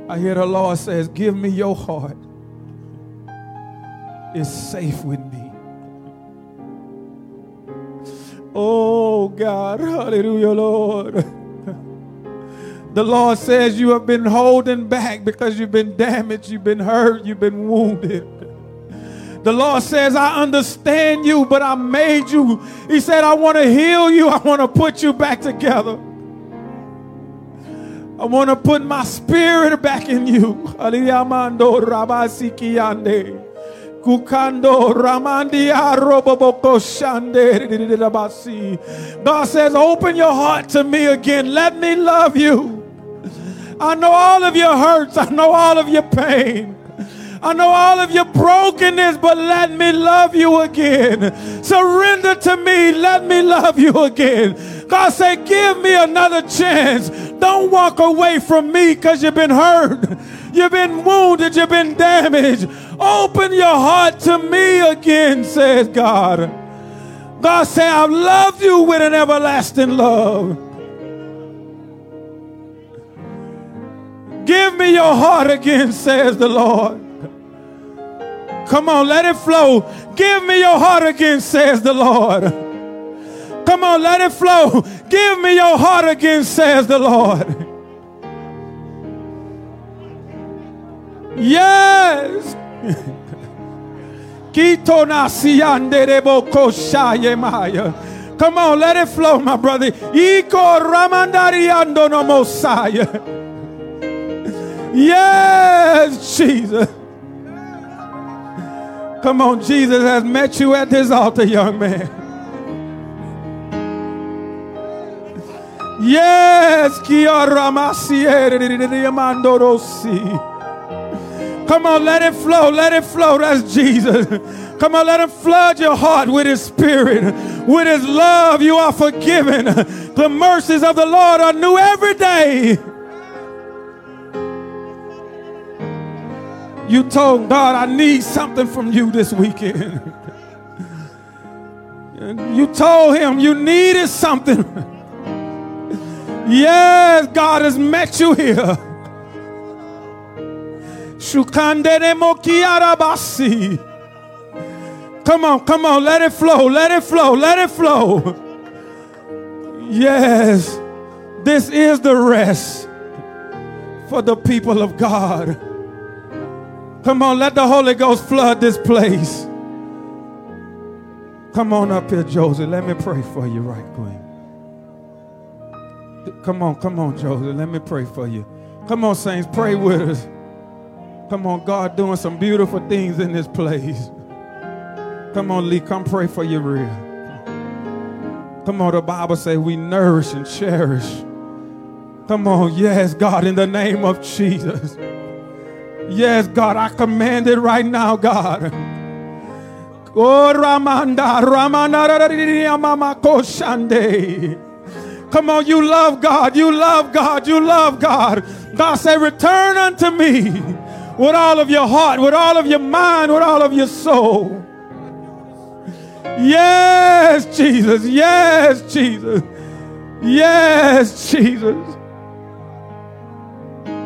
I hear the Lord says, Give me your heart. It's safe with me. Oh God, hallelujah, Lord. The Lord says you have been holding back because you've been damaged, you've been hurt, you've been wounded. The Lord says, I understand you, but I made you. He said, I want to heal you, I want to put you back together. I want to put my spirit back in you. God says, open your heart to me again. Let me love you. I know all of your hurts. I know all of your pain. I know all of your brokenness, but let me love you again. Surrender to me. Let me love you again. God said, Give me another chance. Don't walk away from me because you've been hurt. You've been wounded. You've been damaged. Open your heart to me again, says God. God said, I've loved you with an everlasting love. Give me your heart again, says the Lord. Come on, let it flow. Give me your heart again, says the Lord. Come on, let it flow. Give me your heart again, says the Lord. Yes. <laughs> Come on, let it flow, my brother. <laughs> Yes, Jesus. Come on, Jesus has met you at this altar, young man. Yes, Come on, let it flow, let it flow. That's Jesus. Come on, let him flood your heart with his spirit, with his love. You are forgiven. The mercies of the Lord are new every day. You told God, I need something from you this weekend. you told him you needed something. Yes, God has met you here. Come on, come on, let it flow, let it flow, let it flow. Yes, this is the rest for the people of God. Come on, let the Holy Ghost flood this place. Come on up here, Joseph. Let me pray for you right quick. Come on, come on, Joseph. Let me pray for you. Come on, saints, pray with us. Come on, God doing some beautiful things in this place. Come on, Lee, come pray for your real. Come on, the Bible says we nourish and cherish. Come on, yes, God, in the name of Jesus. Yes, God, I command it right now, God. Oh, Ramanda, Ramanda. Come on, you love God, you love God, you love God. God say, return unto me with all of your heart, with all of your mind, with all of your soul. Yes, Jesus. Yes, Jesus. Yes, Jesus.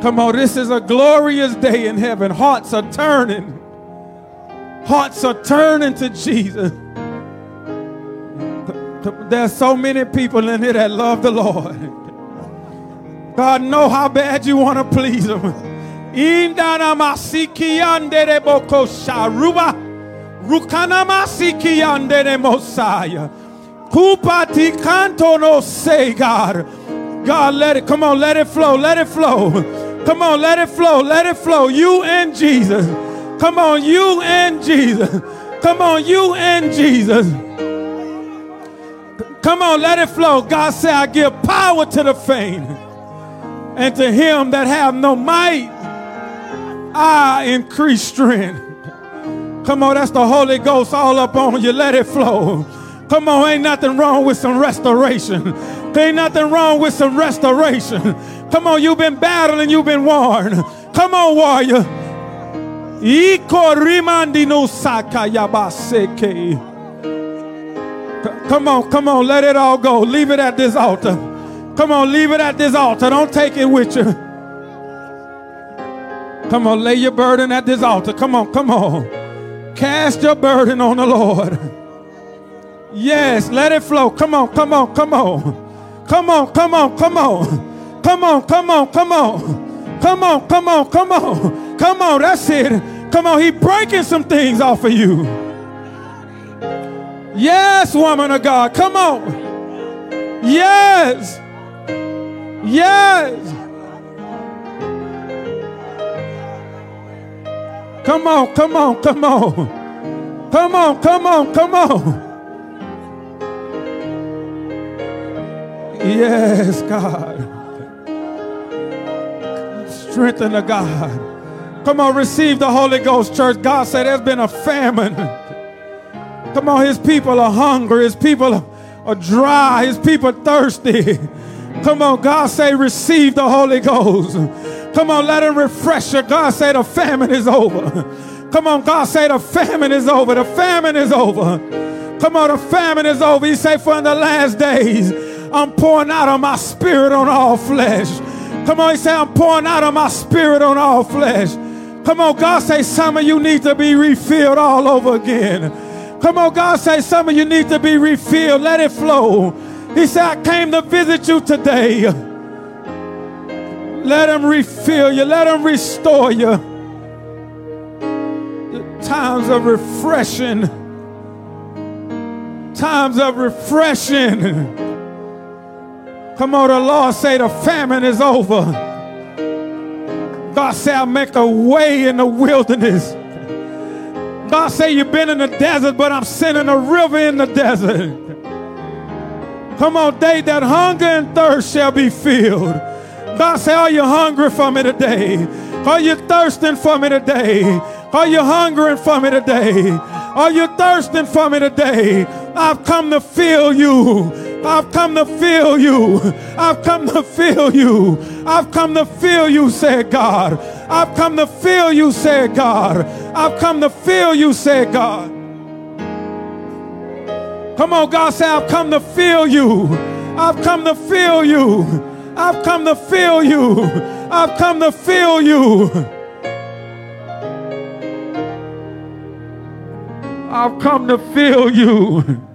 Come on, this is a glorious day in heaven. Hearts are turning. Hearts are turning to Jesus. There's so many people in here that love the Lord. God know how bad you want to please him. No say God. God, let it, come on, let it flow, let it flow. Come on, let it flow, let it flow. You and Jesus. Come on, you and Jesus. Come on, you and Jesus. Come on, let it flow. God said, I give power to the faint, and to him that have no might, I increase strength. Come on, that's the Holy Ghost all up on you. Let it flow. Come on, ain't nothing wrong with some restoration. Ain't nothing wrong with some restoration. Come on, you've been battling, you've been warned. Come on, warrior. Come on, come on, let it all go. Leave it at this altar. Come on, leave it at this altar. Don't take it with you. Come on, lay your burden at this altar. Come on, come on. Cast your burden on the Lord. Yes, let it flow. Come on, come on, come on. Come on, come on, come on. Come on, come on, come on. Come on, come on, come on. Come on, that's it. Come on, he breaking some things off of you. Yes, woman of God, come on. Yes. Yes. Come on, come on, come on. Come on, come on, come on. Yes, God strengthen the God. Come on, receive the Holy Ghost, church. God said there's been a famine. Come on, his people are hungry. His people are dry. His people thirsty. Come on, God say receive the Holy Ghost. Come on, let him refresh you. God say the famine is over. Come on, God say the famine is over. The famine is over. Come on, the famine is over. He say for in the last days, I'm pouring out of my spirit on all flesh. Come on, he say, I'm pouring out of my spirit on all flesh. Come on, God say some of you need to be refilled all over again. Come on, God say some of you need to be refilled. Let it flow. He said, I came to visit you today. Let him refill you. Let him restore you. The times of refreshing. Times of refreshing. Come on, the Lord say the famine is over. God say I'll make a way in the wilderness. God say you've been in the desert, but I'm sending a river in the desert. Come on, they that hunger and thirst shall be filled. God say, are you hungry for me today? Are you thirsting for me today? Are you hungering for me today? Are you thirsting for me today? I've come to fill you. I've come to fill you. I've come to fill you. I've come to fill you, said God. I've come to fill you, said God. I've come to fill you, said God. Come on, God say, I've come to fill you. I've come to fill you. I've come to fill you. I've come to fill you. I've come to fill you.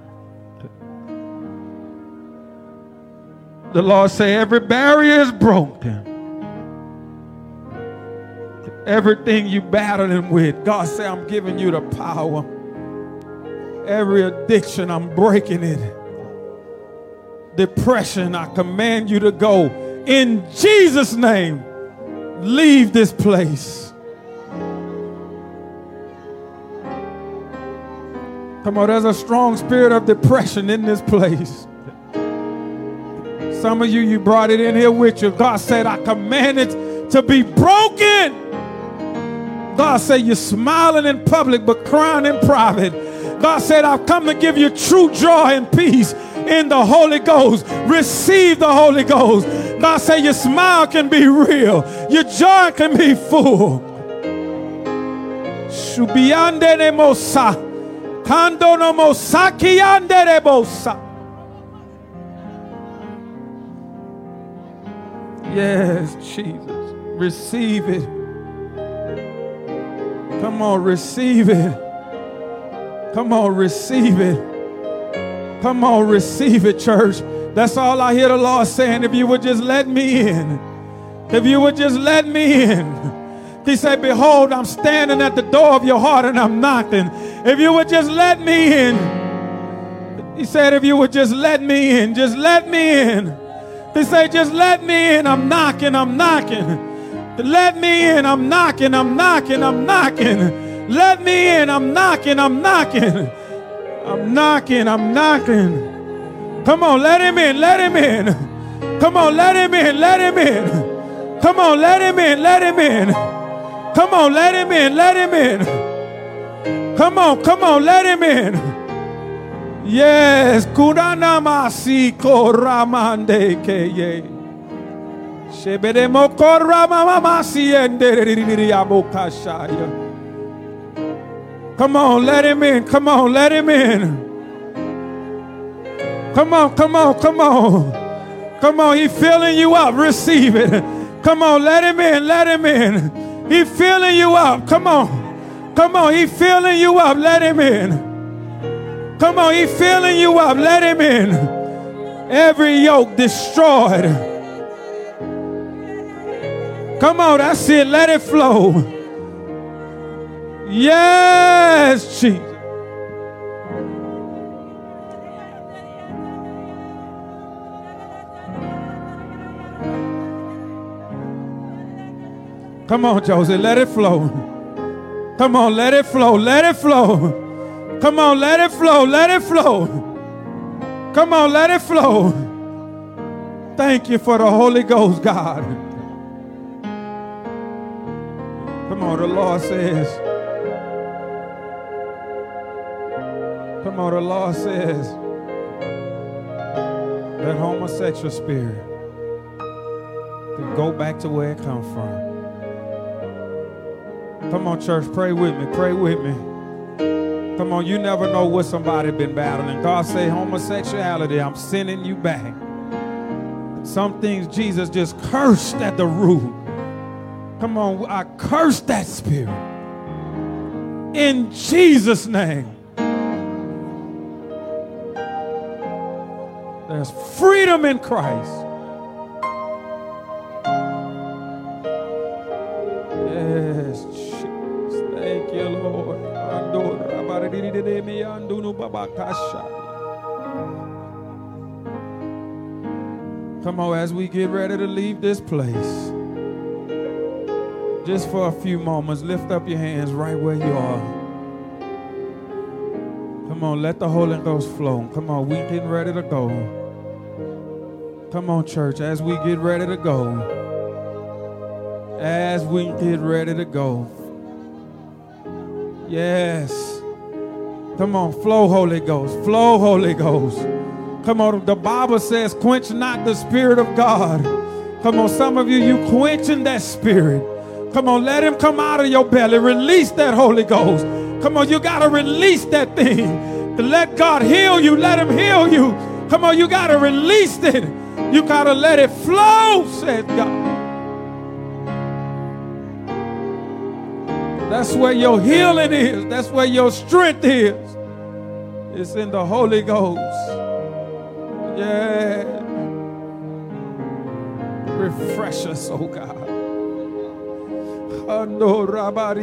The Lord say every barrier is broken. Everything you battling with, God say I'm giving you the power. Every addiction, I'm breaking it. Depression, I command you to go in Jesus' name. leave this place. Come on, there's a strong spirit of depression in this place. Some of you, you brought it in here with you. God said, I command it to be broken. God said, You're smiling in public but crying in private. God said, I've come to give you true joy and peace in the Holy Ghost. Receive the Holy Ghost. God said, Your smile can be real, your joy can be full. Shubiande de mosa. Kando no mosaki ande de bosa. Yes, Jesus. Receive it. Come on, receive it. Come on, receive it. Come on, receive it, church. That's all I hear the Lord saying. If you would just let me in, if you would just let me in. He said, Behold, I'm standing at the door of your heart and I'm knocking. If you would just let me in. He said, If you would just let me in, just let me in. He say, Just let me in. I'm knocking, I'm knocking. Let me in. I'm knocking, I'm knocking, I'm knocking. Let me in. I'm knocking, I'm knocking. I'm knocking, I'm knocking. Come on, let him in, let him in. Come on, let him in, let him in. Come on, let him in, let him in. Come on, let him in, let him in. Come on, come on, let him in. Yes, kuranamasi koramande keye. Sheberemo koramamamasi endeririabokashaya. Come on, let him in. Come on, let him in. Come on, come on, come on. Come on, he filling you up. Receive it. Come on, let him in, let him in. He filling you up. Come on. Come on, he filling you up. Let him in. Come on, He's filling you up. Let Him in. Every yoke destroyed. Come on, that's it. Let it flow. Yes, Jesus. Come on, Joseph, let it flow. Come on, let it flow. Let it flow. Come on, let it flow. Let it flow. Come on, let it flow. Thank you for the Holy Ghost, God. Come on, the Lord says. Come on, the Lord says that homosexual spirit to go back to where it come from. Come on, church, pray with me. Pray with me. Come on, you never know what somebody been battling. God say homosexuality, I'm sending you back. Some things Jesus just cursed at the root. Come on, I curse that spirit. In Jesus' name. There's freedom in Christ. Come on, as we get ready to leave this place, just for a few moments, lift up your hands right where you are. Come on, let the Holy Ghost flow. Come on, we getting ready to go. Come on, church, as we get ready to go. As we get ready to go. Yes. Come on, flow, Holy Ghost. Flow, Holy Ghost. Come on, the Bible says, quench not the Spirit of God. Come on, some of you, you quenching that Spirit. Come on, let Him come out of your belly. Release that Holy Ghost. Come on, you got to release that thing. Let God heal you, let Him heal you. Come on, you got to release it. You got to let it flow, said God. That's where your healing is. That's where your strength is. It's in the Holy Ghost. Yeah. Refresh us, oh God. No robo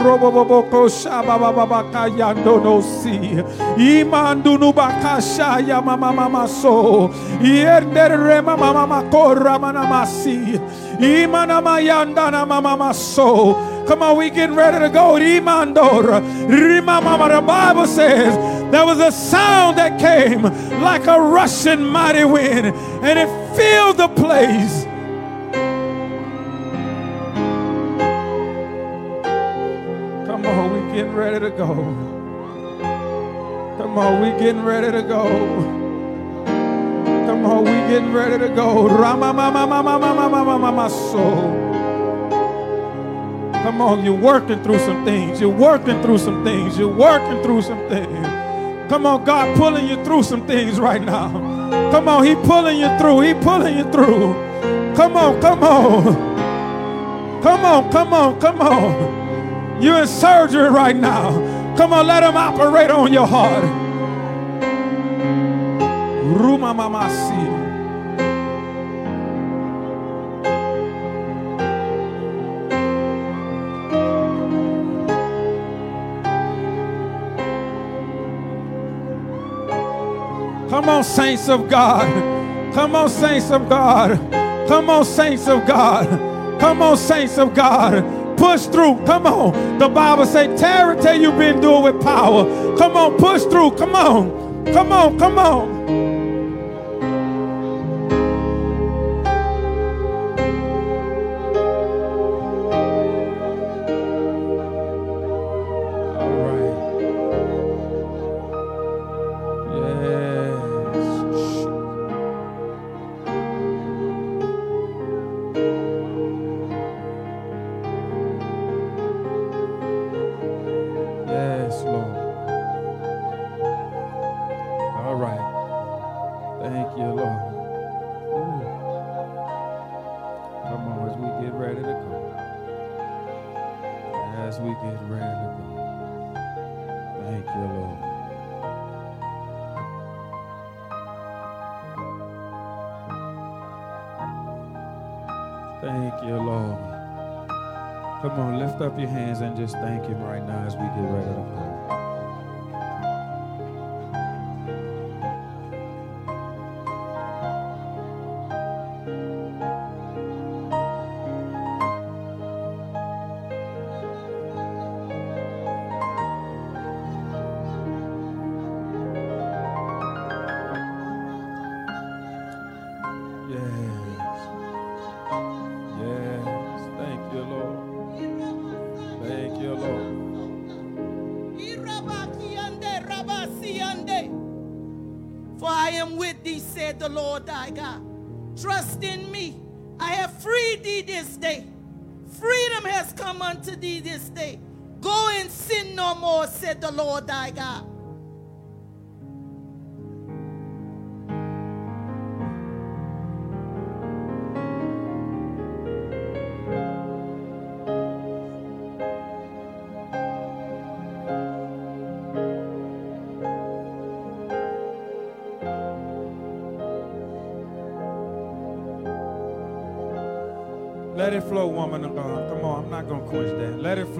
robo bobo ko shaba baba baka yando no si. Imandu nu baka shaya mama mama so. Yender re mama mama korra mana masi. Imana mayanda na mama mama so. Come on, we getting ready to go. Imandor. Rimama, the Bible says there was a sound that came like a rushing mighty wind, and it filled the place. Getting ready to go. Come on, we getting ready to go. Come on, we getting ready to go. Rama mama mama mama mama mama so. Come on, you're working through some things. You're working through some things. You're working through some things. Come on, God pulling you through some things right now. Come on, He pulling you through. He pulling you through. Come on, come on. Come on, come on, come on. You're in surgery right now. Come on, let Him operate on your heart. Ruma mamasi. Come on, saints of God. Come on, saints of God. Come on, saints of God. Come on, saints of God. Push through. Come on. The Bible say, "Terror tell you've been doing with power." Come on, push through. Come on. Come on. Come on. Lift up your hands and just thank Him right now as we get ready to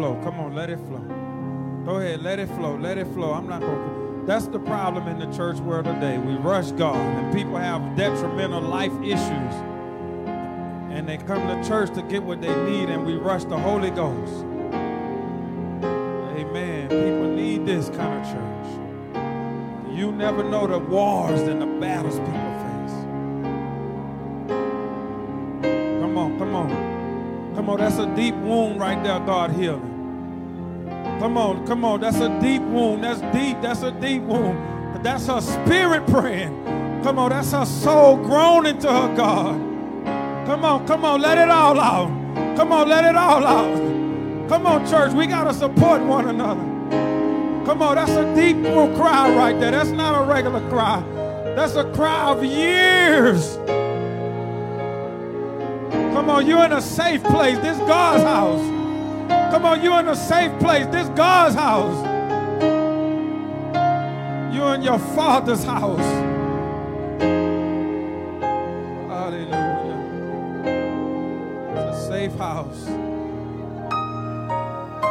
flow. Come on, let it flow. Go ahead, let it flow. Let it flow. I'm not going. That's the problem in the church world today. We rush God, and people have detrimental life issues. And they come to church to get what they need, and we rush the Holy Ghost. Amen. People need this kind of church. You never know the wars and the battles people face. Come on, come on. Come on, that's a deep wound right there, God healing. Come on, come on, that's a deep wound. That's deep, that's a deep wound. That's her spirit praying. Come on, that's her soul groaning to her God. Come on, come on, let it all out. Come on, let it all out. Come on, church, we got to support one another. Come on, that's a deep wound cry right there. That's not a regular cry. That's a cry of years. Come on, you're in a safe place. This God's house. Come on, you're in a safe place. This God's house. You're in your father's house. Hallelujah. It's a safe house.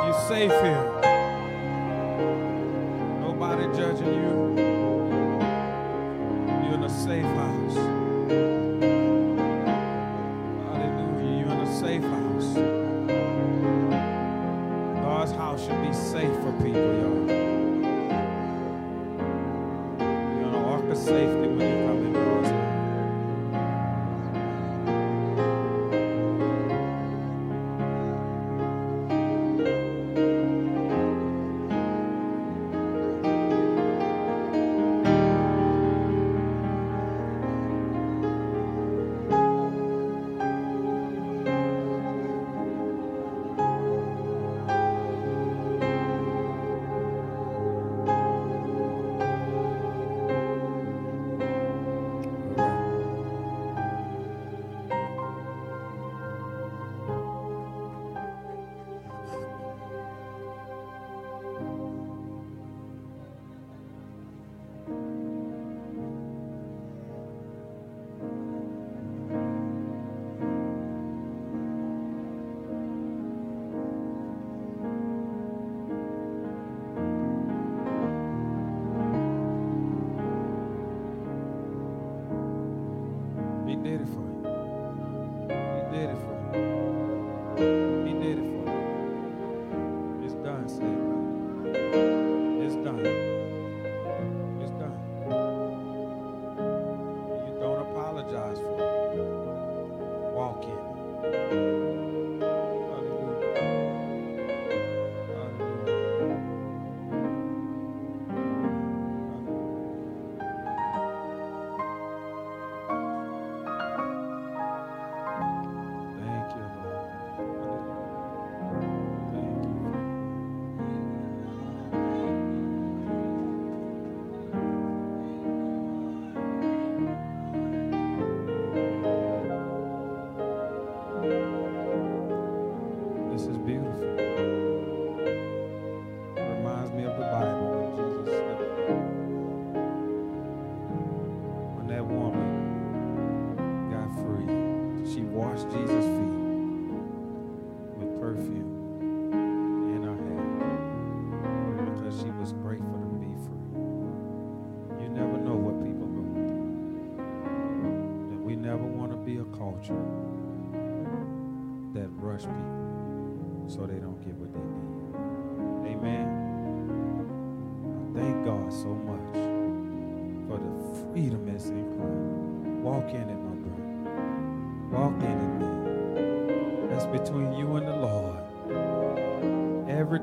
You're safe here. Nobody judging you.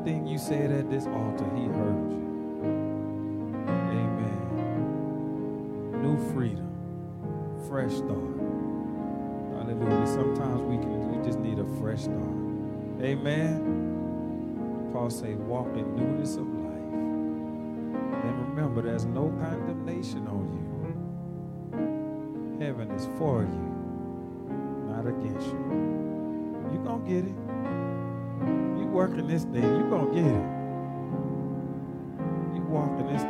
Everything you said at this altar, He heard you. Amen. New freedom, fresh start. Hallelujah. Sometimes we can we just need a fresh start. Amen. Paul say, walk in newness of life. And remember, there's no condemnation on you. Heaven is for you, not against you. You're gonna get it. Working this thing, you're gonna get it. You walking this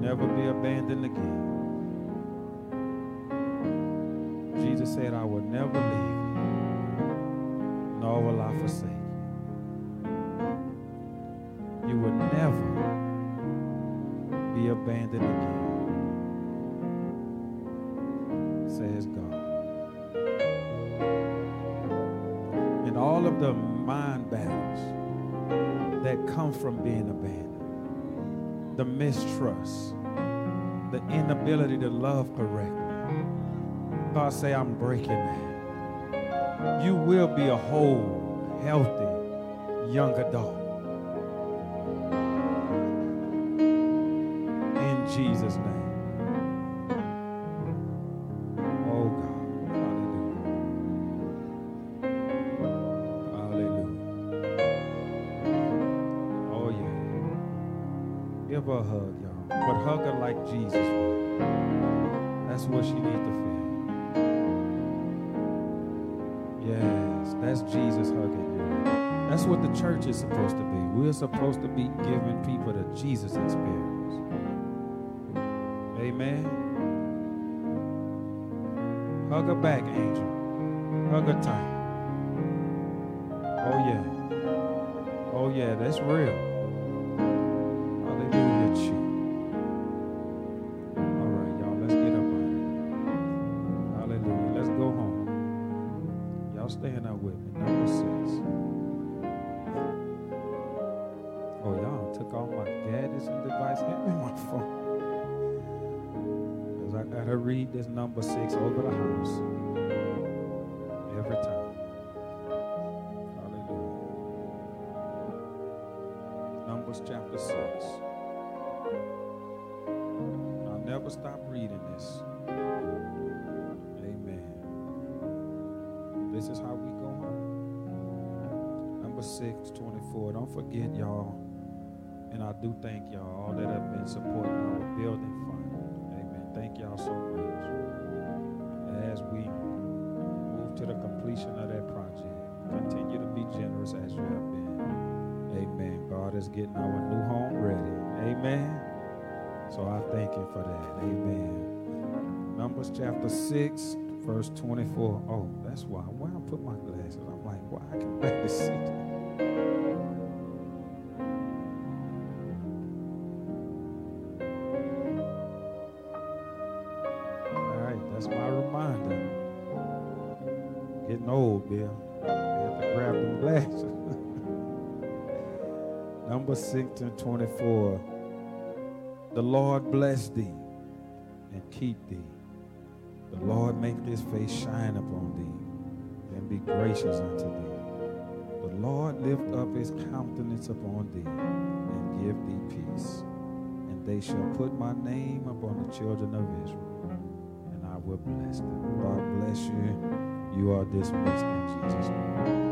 Never be abandoned again. Jesus said, I will never leave you, nor will I forsake you. You will never be abandoned again, says God. And all of the mind battles that come from being abandoned, the mistrust, the inability to love correctly, God say, I'm breaking that. You will be a whole, healthy young adult. In Jesus' name. Hug her back, angel. Hug her tight. Oh, yeah. Oh, yeah, that's real. This number six over the house every time. Hallelujah. Numbers chapter 6. I'll never stop reading this. Amen. This is how we go. Number 6, 24. Don't forget, y'all. And I do thank y'all, all that have been supporting our building. Y'all so much. As we move to the completion of that project, continue to be generous as you have been. Amen. God is getting our new home ready. Amen. So I thank Him for that. Amen. Numbers chapter 6, verse 24. Oh, that's why. Why I put my glasses? I'm like, why I can barely see. Old, Bill. I have to grab them glasses. <laughs> Number 6 and 24. The Lord bless thee and keep thee. The Lord make his face shine upon thee and be gracious unto thee. The Lord lift up his countenance upon thee and give thee peace. And they shall put my name upon the children of Israel, and I will bless them. God bless you. You are dismissed in Jesus' name.